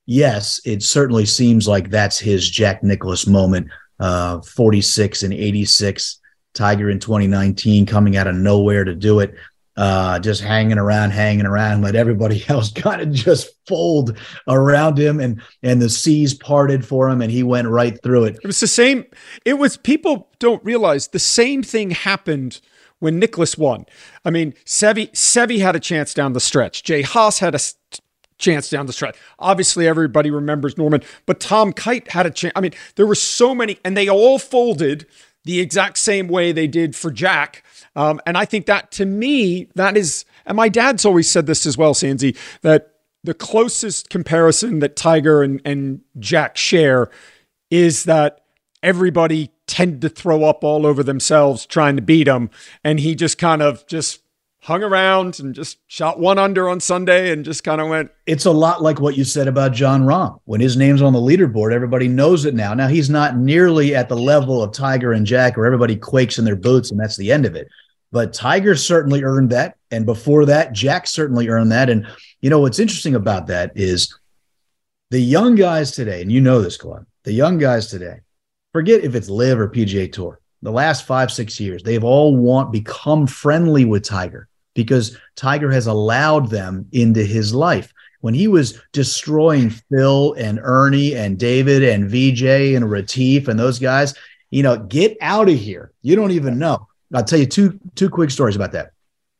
yes, it certainly seems like that's his Jack Nicklaus moment. Uh, 46 and 86, Tiger in 2019 coming out of nowhere to do it uh, just hanging around, hanging around, let everybody else kind of just fold around him, and and the seas parted for him, and he went right through it. It was the same. It was people don't realize the same thing happened when Nicklaus won. I mean, Seve Seve had a chance down the stretch. Jay Haas had a chance down the stretch. Obviously, everybody remembers Norman, but Tom Kite had a chance. I mean, there were so many, and they all folded the exact same way they did for Jack um, and I think that to me, that is, and my dad's always said this as well, Sandsy, that the closest comparison that Tiger and, and Jack share is that everybody tended to throw up all over themselves trying to beat him. And he just kind of just hung around and just shot one under on Sunday and just kind of went. It's a lot like what you said about Jon Rahm. When his name's on the leaderboard, everybody knows it now. Now he's not nearly at the level of Tiger and Jack where everybody quakes in their boots and that's the end of it. But Tiger certainly earned that. And before that, Jack certainly earned that. And you know what's interesting about that is the young guys today, and you know this, Claude, the young guys today, forget if it's LIV or PGA Tour. The last five, six years, they've all want become friendly with Tiger because Tiger has allowed them into his life. When he was destroying Phil and Ernie and David and Vijay and Retief and those guys, you know, get out of here. You don't even know. I'll tell you two two quick stories about that.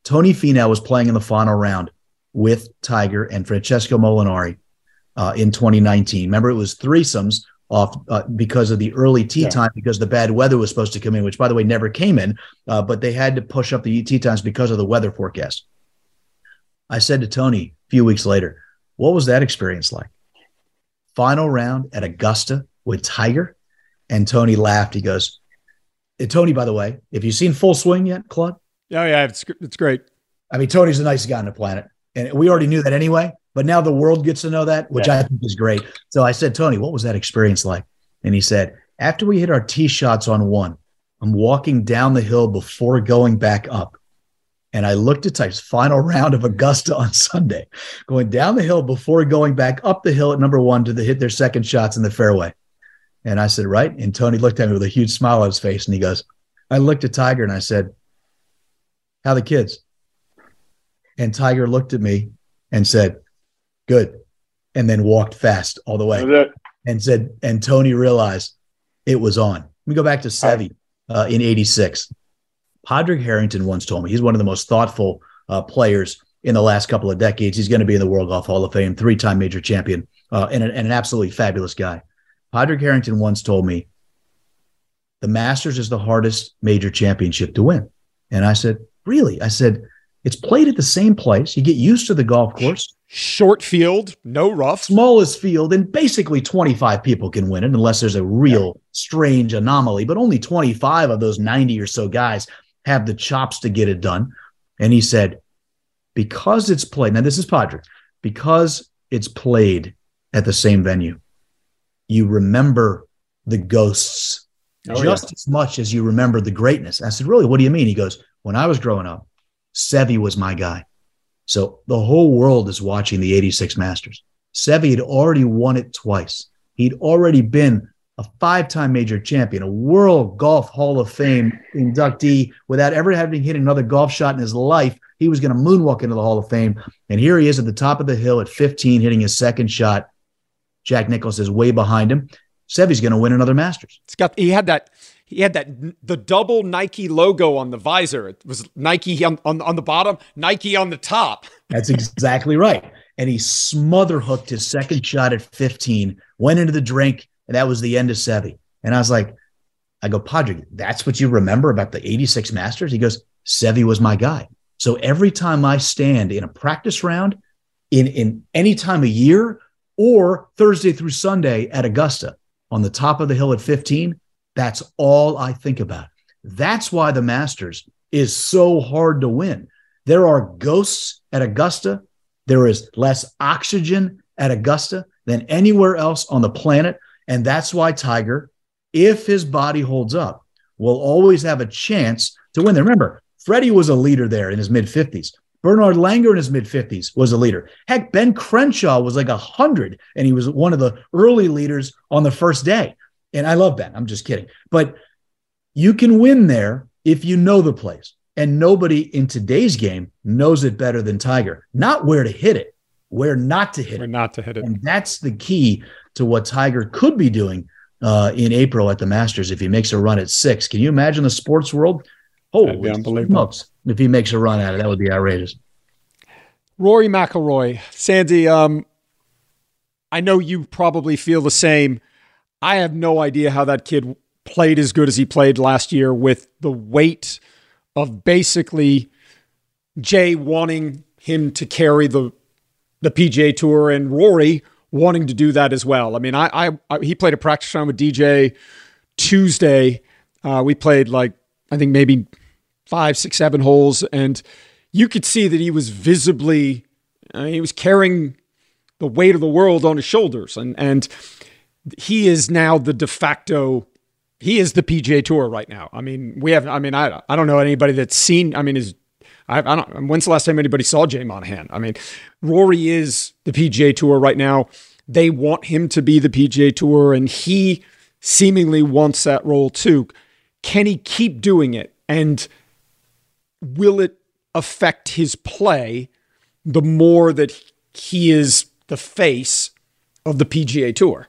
Tony Finau was playing in the final round with Tiger and Francesco Molinari uh, in 2019. Remember, it was threesomes off uh, because of the early tee yeah. time because the bad weather was supposed to come in, which by the way never came in, uh, but they had to push up the tee times because of the weather forecast. I said to Tony a few weeks later, "What was that experience like?" Final round at Augusta with Tiger, and Tony laughed. He goes, and Tony, by the way, have you seen Full Swing yet, Claude? Oh yeah, it's it's great. I mean, Tony's the nicest guy on the planet, and we already knew that anyway. But now the world gets to know that, which yeah. I think is great. So I said, Tony, what was that experience like? And he said, after we hit our tee shots on one, I'm walking down the hill before going back up. And I looked at Type's final round of Augusta on Sunday, going down the hill before going back up the hill at number one to the, hit their second shots in the fairway. And I said, right. And Tony looked at me with a huge smile on his face and he goes, I looked at Tiger and I said, How the kids? And Tiger looked at me and said, Good. And then walked fast all the way and said, and Tony realized it was on. Let me go back to Seve uh, in 86. Padraig Harrington once told me he's one of the most thoughtful uh, players in the last couple of decades. He's going to be in the World Golf Hall of Fame, three time major champion, uh, and, an, and an absolutely fabulous guy. Padraig Harrington once told me the Masters is the hardest major championship to win. And I said, Really? I said, It's played at the same place. You get used to the golf course. Short field, no rough. Smallest field, and basically 25 people can win it unless there's a real strange anomaly. But only 25 of those 90 or so guys have the chops to get it done. And he said, because it's played, now this is Padraig, because it's played at the same venue, you remember the ghosts oh, just yeah. as much as you remember the greatness. I said, Really? What do you mean? He goes, When I was growing up, Seve was my guy. So the whole world is watching the 86 Masters. Seve had already won it twice. He'd already been a five time major champion, a World Golf Hall of Fame inductee without ever having hit another golf shot in his life. He was going to moonwalk into the Hall of Fame. And here he is at the top of the hill at 15, hitting his second shot. Jack Nicklaus is way behind him. Seve's going to win another Masters. It's got he had that he had that the double Nike logo on the visor. It was Nike on, on, on the bottom, Nike on the top. That's exactly right. And he smother hooked his second shot at 15, went into the drink, and that was the end of Seve. And I was like, I go, Padraig, that's what you remember about the 86 Masters? He goes, Seve was my guy. So every time I stand in a practice round, in, in any time of year, or Thursday through Sunday at Augusta on the top of the hill at 15, that's all I think about. That's why the Masters is so hard to win. There are ghosts at Augusta. There is less oxygen at Augusta than anywhere else on the planet. And that's why Tiger, if his body holds up, will always have a chance to win there. Remember, Freddie was a leader there in his mid 50s. Bernard Langer in his mid 50s was a leader. Heck, Ben Crenshaw was like 100 and he was one of the early leaders on the first day. And I love Ben. I'm just kidding. But you can win there if you know the place. And nobody in today's game knows it better than Tiger. Not where to hit it, where not to hit where it. not to hit it. And that's the key to what Tiger could be doing uh, in April at the Masters if he makes a run at six. Can you imagine the sports world? Oh, unbelievable! If he makes a run at it, that would be outrageous. Rory McIlroy, Sandy. Um, I know you probably feel the same. I have no idea how that kid played as good as he played last year with the weight of basically Jay wanting him to carry the the PGA Tour and Rory wanting to do that as well. I mean, I, I, I he played a practice round with DJ Tuesday. Uh, we played like I think maybe five, six, seven holes, and you could see that he was visibly uh, he was carrying the weight of the world on his shoulders, and and he is now the de facto. He is the PGA Tour right now. I mean, we have. I mean, I I don't know anybody that's seen. I mean, is I, I don't. When's the last time anybody saw Jay Monahan? I mean, Rory is the PGA Tour right now. They want him to be the PGA Tour, and he seemingly wants that role too. Can he keep doing it? And will it affect his play the more that he is the face of the PGA Tour?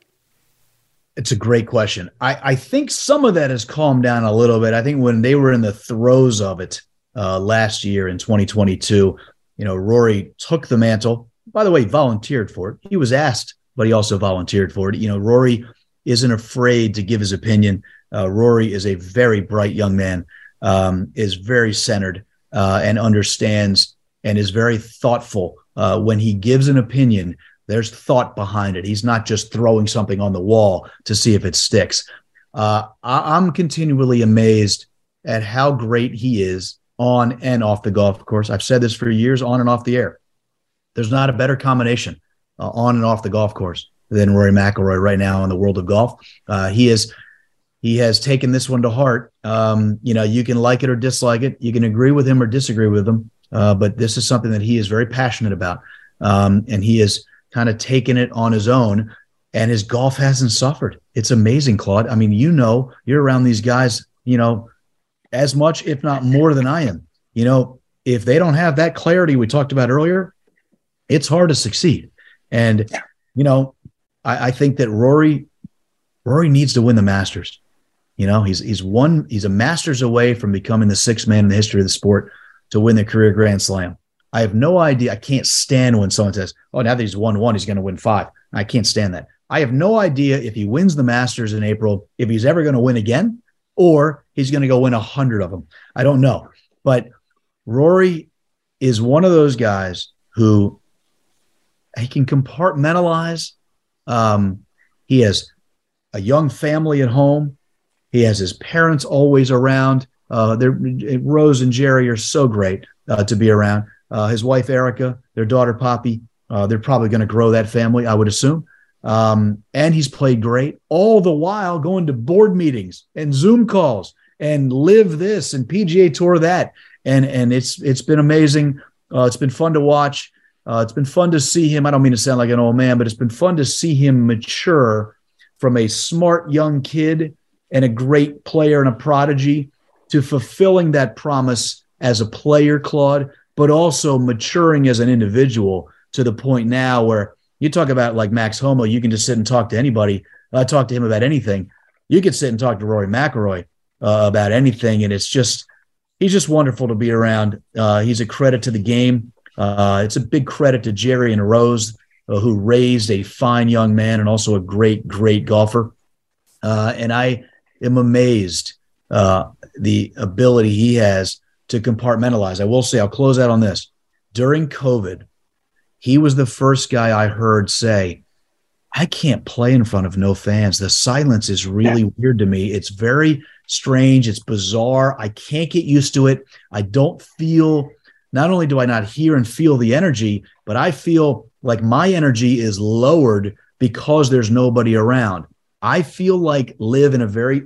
It's a great question. I, I think some of that has calmed down a little bit. I think when they were in the throes of it uh, last year in 2022, you know, Rory took the mantle. By the way, volunteered for it. He was asked, but he also volunteered for it. You know, Rory isn't afraid to give his opinion. Uh, Rory is a very bright young man, um, is very centered uh, and understands and is very thoughtful. Uh, when he gives an opinion, there's thought behind it. He's not just throwing something on the wall to see if it sticks. Uh, I- I'm continually amazed at how great he is on and off the golf course. I've said this for years, on and off the air. There's not a better combination uh, on and off the golf course than Rory McIlroy right now in the world of golf. Uh, he is he has taken this one to heart. Um, you know, you can like it or dislike it. You can agree with him or disagree with him. Uh, but this is something that he is very passionate about. Um, and he has kind of taken it on his own. And his golf hasn't suffered. It's amazing, Claude. I mean, you know, you're around these guys, you know, as much, if not more than I am. You know, if they don't have that clarity we talked about earlier, it's hard to succeed. And, you know, I, I think that Rory, Rory needs to win the Masters. You know, he's he's one he's a Masters away from becoming the sixth man in the history of the sport to win the career Grand Slam. I have no idea. I can't stand when someone says, "Oh, now that he's won one, he's going to win five. I can't stand that. I have no idea if he wins the Masters in April, if he's ever going to win again, or he's going to go win a hundred of them. I don't know, but Rory is one of those guys who he can compartmentalize. Um, he has a young family at home. He has his parents always around. Uh, Rose and Jerry are so great uh, to be around. Uh, his wife Erica, their daughter Poppy. Uh, they're probably going to grow that family, I would assume. Um, and he's played great all the while going to board meetings and Zoom calls and LIV this and PGA Tour that. And and it's it's been amazing. Uh, it's been fun to watch. Uh, it's been fun to see him. I don't mean to sound like an old man, but it's been fun to see him mature from a smart young kid and a great player and a prodigy to fulfilling that promise as a player, Claude, but also maturing as an individual to the point now where you talk about like Max Homa, you can just sit and talk to anybody, uh, talk to him about anything. You could sit and talk to Rory McIlroy uh, about anything, and it's just he's just wonderful to be around. Uh, he's a credit to the game. Uh, it's a big credit to Jerry and Rose, uh, who raised a fine young man and also a great, great golfer. Uh, and I am amazed the ability he has to compartmentalize. I will say, I'll close out on this. During COVID, he was the first guy I heard say, I can't play in front of no fans. The silence is really yeah. weird to me. It's very strange. It's bizarre. I can't get used to it. I don't feel, not only do I not hear and feel the energy, but I feel like my energy is lowered because there's nobody around. I feel like LIV in a very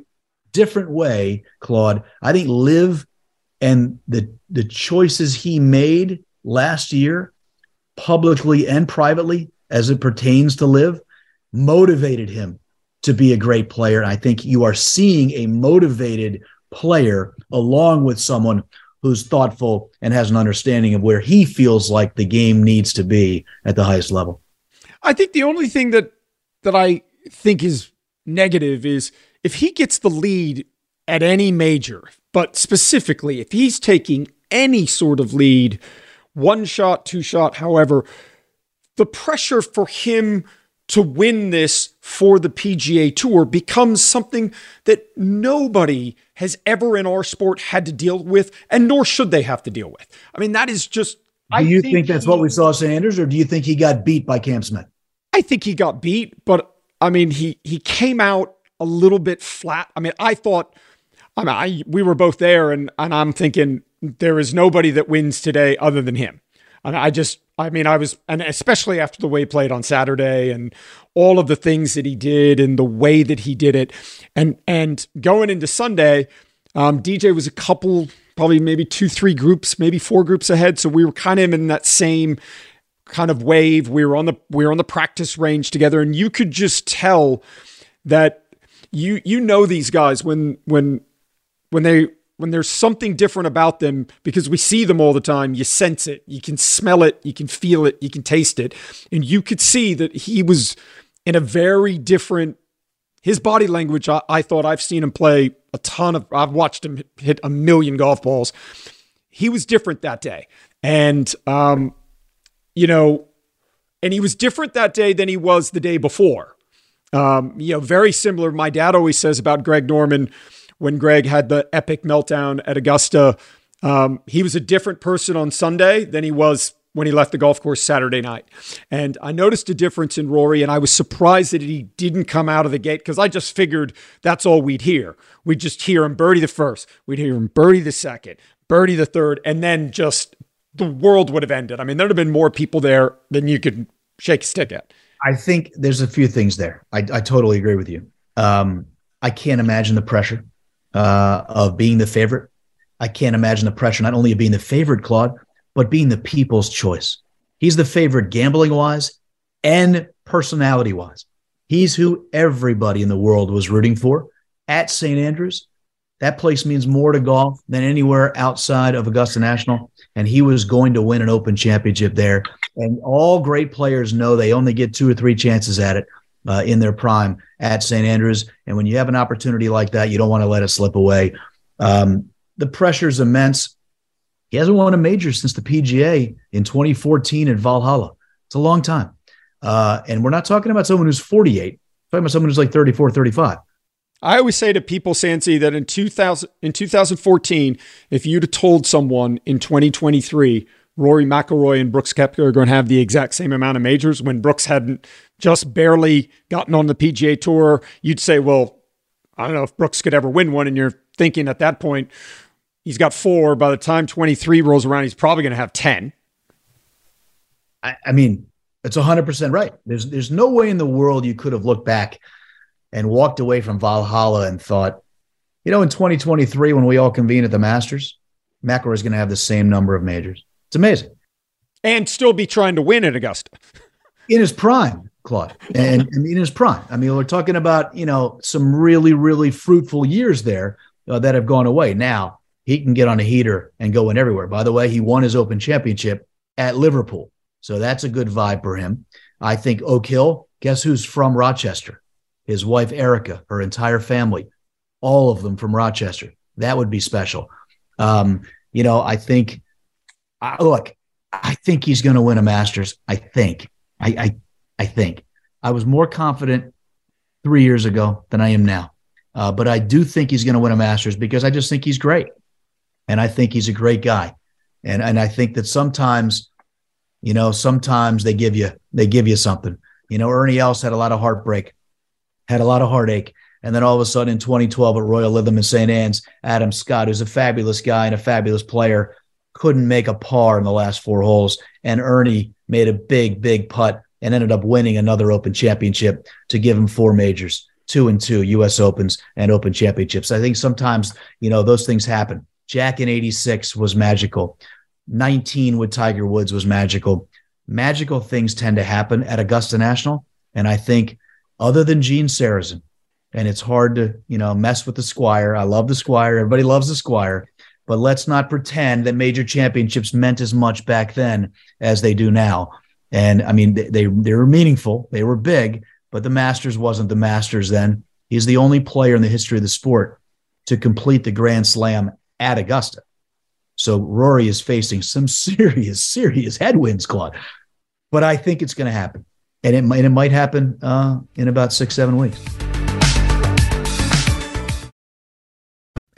different way, Claude. I think LIV and the the choices he made last year, publicly and privately, as it pertains to LIV motivated him to be a great player. And I think you are seeing a motivated player along with someone who's thoughtful and has an understanding of where he feels like the game needs to be at the highest level. I think the only thing that that I think is negative is if he gets the lead at any major, but specifically if he's taking any sort of lead, one shot, two shot, however, the pressure for him to win this for the PGA Tour becomes something that nobody has ever in our sport had to deal with, and nor should they have to deal with. I mean, that is just. Do I you think, think that's he, what we saw Sanders, or do you think he got beat by Cam Smith? I think he got beat, but I mean, he he came out a little bit flat. I mean, I thought, I I we were both there, and and I'm thinking there is nobody that wins today other than him. And I just, I mean, I was, and especially after the way he played on Saturday and all of the things that he did and the way that he did it, and and going into Sunday, um, DJ was a couple, probably maybe two, three groups, maybe four groups ahead. So we were kind of in that same kind of wave. We were on the we were on the practice range together, and you could just tell that you you know these guys when when when they when there's something different about them because we see them all the time, you sense it, you can smell it, you can feel it, you can taste it. And you could see that he was in a very different his body language. I, I thought I've seen him play a ton of I've watched him hit a million golf balls. He was different that day. And um, you know, and he was different that day than he was the day before. Um, you know, very similar. My dad always says about Greg Norman when Greg had the epic meltdown at Augusta. Um, he was a different person on Sunday than he was when he left the golf course Saturday night. And I noticed a difference in Rory, and I was surprised that he didn't come out of the gate because I just figured that's all we'd hear. We'd just hear him birdie the first, we'd hear him birdie the second, birdie the third, and then just the world would have ended. I mean, there'd have been more people there than you could shake a stick at. I think there's a few things there. I, I totally agree with you. Um, I can't imagine the pressure uh, of being the favorite. I can't imagine the pressure not only of being the favorite, Claude, but being the people's choice. He's the favorite gambling wise and personality wise. He's who everybody in the world was rooting for at St. Andrews. That place means more to golf than anywhere outside of Augusta National. And he was going to win an open championship there. And all great players know they only get two or three chances at it. Uh, in their prime at St. Andrews. And when you have an opportunity like that, you don't want to let it slip away. Um, the pressure is immense. He hasn't won a major since the PGA in 2014 at Valhalla. It's a long time. Uh, and we're not talking about someone who's 48, we're talking about someone who's like 34, 35. I always say to people, Sandsy, that in 2000, in 2014, if you'd have told someone in 2023, Rory McIlroy and Brooks Koepka are going to have the exact same amount of majors when Brooks hadn't just barely gotten on the PGA Tour, you'd say, well, I don't know if Brooks could ever win one. And you're thinking at that point, he's got four. By the time 23 rolls around, he's probably going to have 10. I, I mean, it's 100% right. There's, there's no way in the world you could have looked back and walked away from Valhalla and thought, you know, in 2023, when we all convene at the Masters, McIlroy is going to have the same number of majors. It's amazing. And still be trying to win at Augusta. in his prime, Claude. And, and in his prime. I mean, we're talking about, you know, some really, really fruitful years there uh, that have gone away. Now he can get on a heater and go in everywhere. By the way, he won his Open Championship at Liverpool. So that's a good vibe for him. I think Oak Hill, guess who's from Rochester? his wife Erica, her entire family, all of them from Rochester. That would be special. Um, you know, I think. I, look, I think he's going to win a Masters. I think. I, I I think. I was more confident three years ago than I am now. Uh, but I do think he's going to win a Masters because I just think he's great, and I think he's a great guy, and and I think that sometimes, you know, sometimes they give you they give you something. You know, Ernie Els had a lot of heartbreak had a lot of heartache. And then all of a sudden in 2012 at Royal Lytham in St. Anne's, Adam Scott, who's a fabulous guy and a fabulous player, couldn't make a par in the last four holes. And Ernie made a big, big putt and ended up winning another Open Championship to give him four majors, two and two U.S. Opens and Open Championships. I think sometimes, you know, those things happen. Jack in 86 was magical. 19 with Tiger Woods was magical. Magical things tend to happen at Augusta National. And I think other than Gene Sarazen. And it's hard to, you know, mess with the Squire. I love the Squire. Everybody loves the Squire. But let's not pretend that major championships meant as much back then as they do now. And I mean, they, they, they were meaningful, they were big, but the Masters wasn't the Masters then. He's the only player in the history of the sport to complete the Grand Slam at Augusta. So Rory is facing some serious, serious headwinds, Claude. But I think it's going to happen and it might it might happen uh, in about six seven weeks.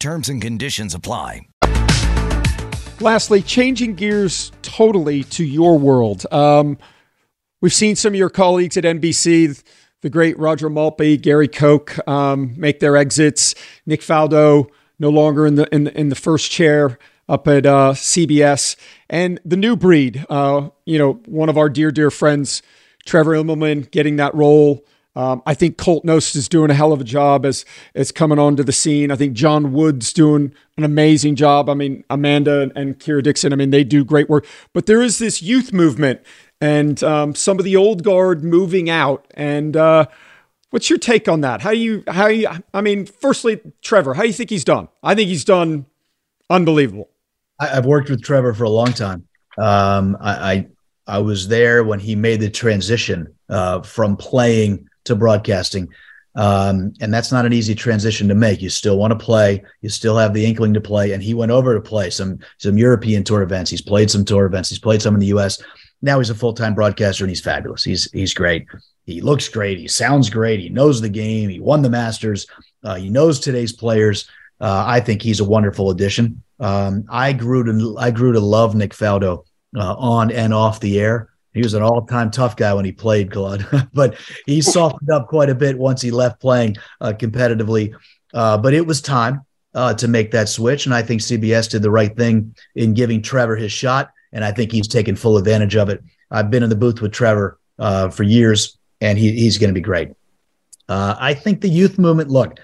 Terms and conditions apply. Lastly, changing gears totally to your world. Um, we've seen some of your colleagues at NBC, the great Roger Maltbie, Gary Koch, um, make their exits. Nick Faldo no longer in the in, in the first chair up at uh, CBS, and the new breed. Uh, you know, one of our dear dear friends, Trevor Immelman, getting that role. Um, I think Colt Knost is doing a hell of a job as as coming onto the scene. I think John Wood's doing an amazing job. I mean, Amanda and Kira Dixon. I mean, they do great work. But there is this youth movement and um, some of the old guard moving out. And uh, what's your take on that? How do you how you? I mean, firstly, Trevor, how do you think he's done? I think he's done unbelievable. I, have worked with Trevor for a long time. Um, I, I I was there when he made the transition uh, from playing to broadcasting. Um, and that's not an easy transition to make. You still want to play, you still have the inkling to play. And he went over to play some some European tour events. He's played some tour events. He's played some in the U.S. Now he's a full time broadcaster and he's fabulous. He's he's great. He looks great. He sounds great. He knows the game. He won the Masters. Uh, he knows today's players. Uh, I think he's a wonderful addition. Um, I grew to I grew to love Nick Faldo uh, on and off the air. He was an all-time tough guy when he played, Claude, but he softened up quite a bit once he left playing uh, competitively. Uh, but it was time uh, to make that switch, and I think CBS did the right thing in giving Trevor his shot, and I think he's taken full advantage of it. I've been in the booth with Trevor uh, for years, and he, he's going to be great. Uh, I think the youth movement. Look,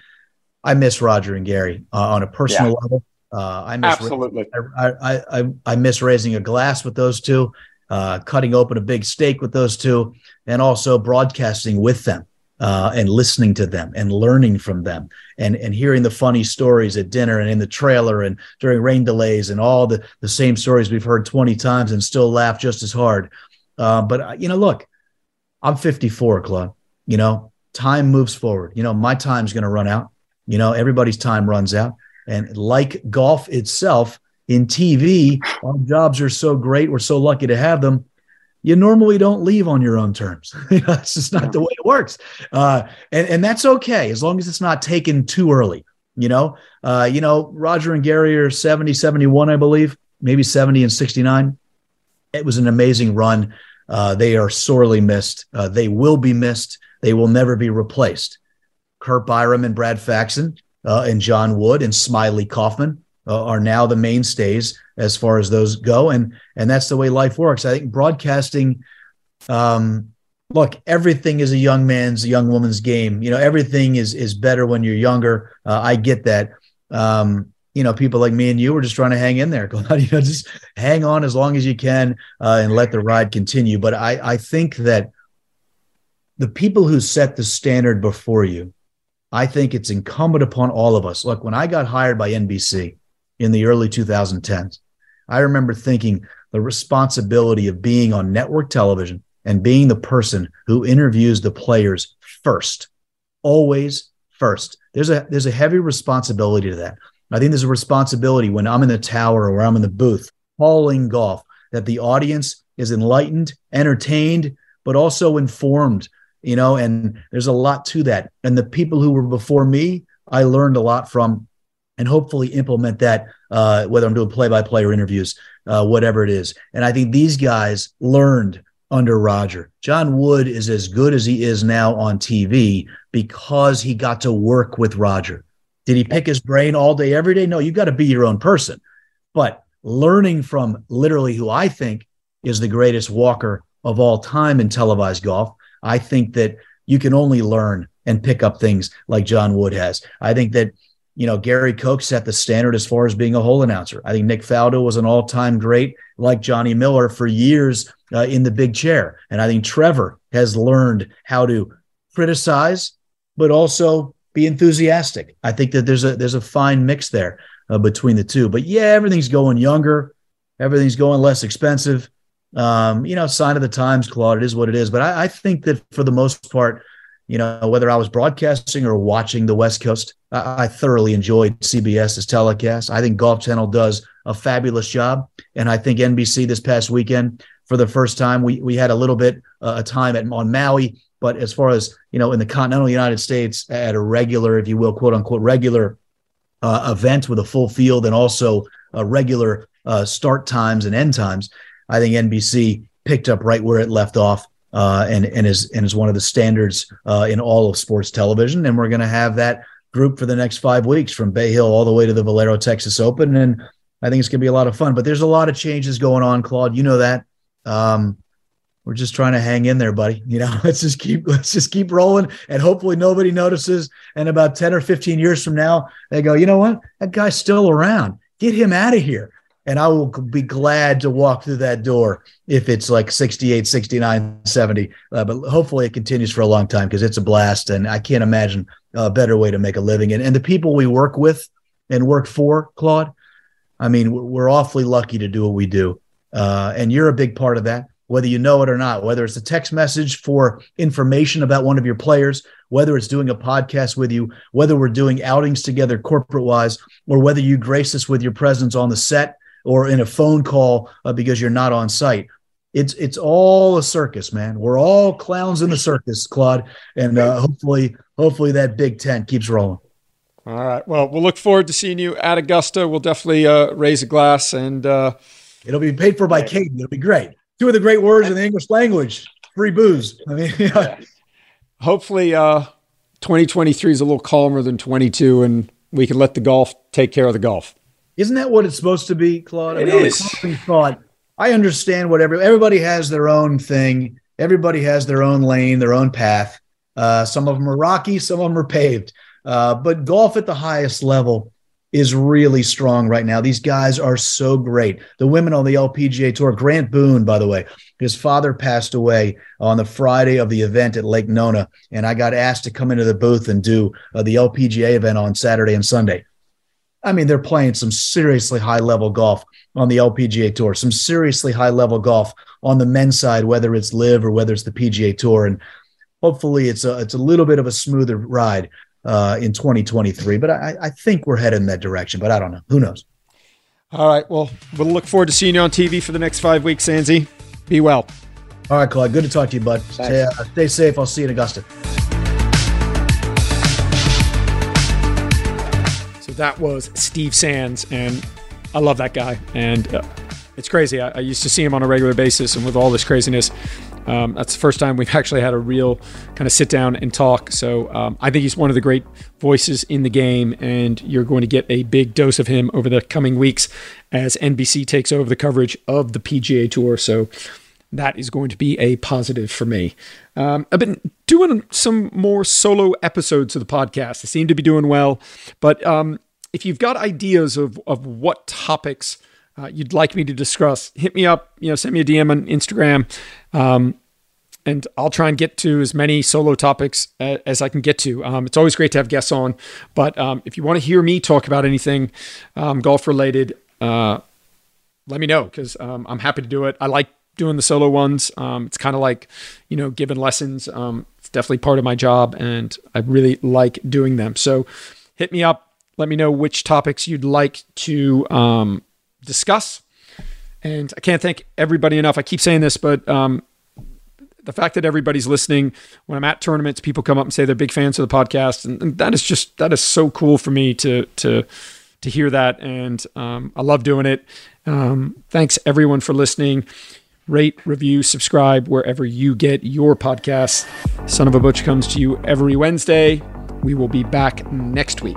I miss Roger and Gary uh, on a personal yeah. level. Uh, I miss absolutely. I, I, I I miss raising a glass with those two, uh, cutting open a big steak with those two, and also broadcasting with them uh, and listening to them and learning from them and and hearing the funny stories at dinner and in the trailer and during rain delays and all the the same stories we've heard 20 times and still laugh just as hard. Uh, but uh, you know, look, I'm 54, Claude. You know, time moves forward. You know, my time's going to run out. You know, everybody's time runs out. And like golf itself in TV, our jobs are so great. We're so lucky to have them you normally don't leave on your own terms. That's just not the way it works. Uh, and, and that's okay as long as it's not taken too early. You know, uh, you know, Roger and Gary are 70, 71, I believe, maybe 70 and 69. It was an amazing run. Uh, they are sorely missed. Uh, they will be missed. They will never be replaced. Curt Byrum and Brad Faxon uh, and John Wood and Smiley Kaufman uh, are now the mainstays as far as those go, and and that's the way life works. I think broadcasting, um, look, everything is a young man's, a young woman's game. You know, everything is is better when you're younger. Uh, I get that. Um, you know, people like me and you are just trying to hang in there. you know, just hang on as long as you can uh, and let the ride continue. But I I think that the people who set the standard before you, I think it's incumbent upon all of us. Look, when I got hired by NBC, in the early 2010s. I remember thinking the responsibility of being on network television and being the person who interviews the players first, always first. There's a there's a heavy responsibility to that. I think there's a responsibility when I'm in the tower or I'm in the booth calling golf that the audience is enlightened, entertained, but also informed. You know, and there's a lot to that. And the people who were before me, I learned a lot from and hopefully implement that, uh, whether I'm doing play by play or interviews, uh, whatever it is. And I think these guys learned under Roger. John Wood is as good as he is now on TV because he got to work with Roger. Did he pick his brain all day, every day? No, you got to be your own person. But learning from literally who I think is the greatest walker of all time in televised golf, I think that you can only learn and pick up things like John Wood has. I think that you know, Gary Koch set the standard as far as being a hole announcer. I think Nick Faldo was an all-time great, like Johnny Miller, for years uh, in the big chair. And I think Trevor has learned how to criticize, but also be enthusiastic. I think that there's a there's a fine mix there uh, between the two. But yeah, everything's going younger, everything's going less expensive. Um, you know, sign of the times, Claude. It is what it is. But I, I think that for the most part, you know, whether I was broadcasting or watching the West Coast, I, I, thoroughly enjoyed CBS's telecast. I think Golf Channel does a fabulous job, and I think NBC this past weekend, for the first time, we we had a little bit uh, a time at on Maui, but as far as you know, in the continental United States, at a regular, if you will, quote unquote, regular uh, event with a full field and also a regular uh, start times and end times, I think NBC picked up right where it left off uh, and and is and is one of the standards uh, in all of sports television. And we're going to have that group for the next five weeks from Bay Hill all the way to the Valero Texas Open, and I think it's going to be a lot of fun. But there's a lot of changes going on, Claude. You know that. Um, we're just trying to hang in there, buddy. You know, let's just keep let's just keep rolling, and hopefully nobody notices. And about ten or fifteen years from now, they go, you know what? That guy's still around. Get him out of here and I will be glad to walk through that door if it's like 68, 69, 70. Uh, but hopefully it continues for a long time because it's a blast. And I can't imagine a better way to make a living. And, and the people we work with and work for, Claude, I mean, we're awfully lucky to do what we do. Uh, and you're a big part of that, whether you know it or not, whether it's a text message for information about one of your players, whether it's doing a podcast with you, whether we're doing outings together corporate wise, or whether you grace us with your presence on the set or in a phone call uh, because you're not on site. It's it's all a circus, man. We're all clowns in the circus, Claude, and uh, hopefully hopefully that big tent keeps rolling. All right. Well, we'll look forward to seeing you at Augusta. We'll definitely uh, raise a glass and uh, it'll be paid for by Katie. It'll be great. Two of the great words in the English language: free booze. I mean, yeah. hopefully, uh, 2023 is a little calmer than 22, and we can let the golf take care of the golf. Isn't that what it's supposed to be, Claude? It I mean, is. thought. I understand what every, everybody has their own thing. Everybody has their own lane, their own path. Uh, some of them are rocky, some of them are paved. Uh, but golf at the highest level is really strong right now. These guys are so great. The women on the LPGA Tour, Grant Boone, by the way, his father passed away on the Friday of the event at Lake Nona, and I got asked to come into the booth and do uh, the LPGA event on Saturday and Sunday. I mean, they're playing some seriously high level golf on the LPGA Tour, some seriously high level golf on the men's side, whether it's LIV or whether it's the PGA Tour, and hopefully it's a it's a little bit of a smoother ride uh, in 2023. But I, I think we're headed in that direction. But I don't know. Who knows? All right. Well, we'll look forward to seeing you on TV for the next five weeks, Sandsy. Be well. All right, Clyde. Good to talk to you, bud. Stay, uh, stay safe. I'll see you in Augusta. That was Steve Sands, and I love that guy. And uh, it's crazy. I, I, used to see him on a regular basis, and with all this craziness, um, that's the first time we've actually had a real kind of sit down and talk. So um, I think he's one of the great voices in the game, and you're going to get a big dose of him over the coming weeks as NBC takes over the coverage of the PGA Tour. So that is going to be a positive for me. Um, I've been doing some more solo episodes of the podcast. I seem to be doing well, but um, if you've got ideas of of what topics uh, you'd like me to discuss, hit me up. You know, send me a DM on Instagram, um, and I'll try and get to as many solo topics as, I can get to. Um, it's always great to have guests on, but um, if you want to hear me talk about anything um, golf related, uh, let me know because um, I'm happy to do it. I like doing the solo ones. Um, it's kind of like, you know, giving lessons. it's definitely part of my job, and I really like doing them. So, hit me up. Let me know which topics you'd like to um, discuss. And I can't thank everybody enough. I keep saying this, but um, the fact that everybody's listening when I'm at tournaments, people come up and say they're big fans of the podcast, and, and that is just that is so cool for me to to to hear that, and um, I love doing it. Um, thanks everyone for listening. Rate, review, subscribe wherever you get your podcasts. Son of a Butch comes to you every Wednesday. We will be back next week.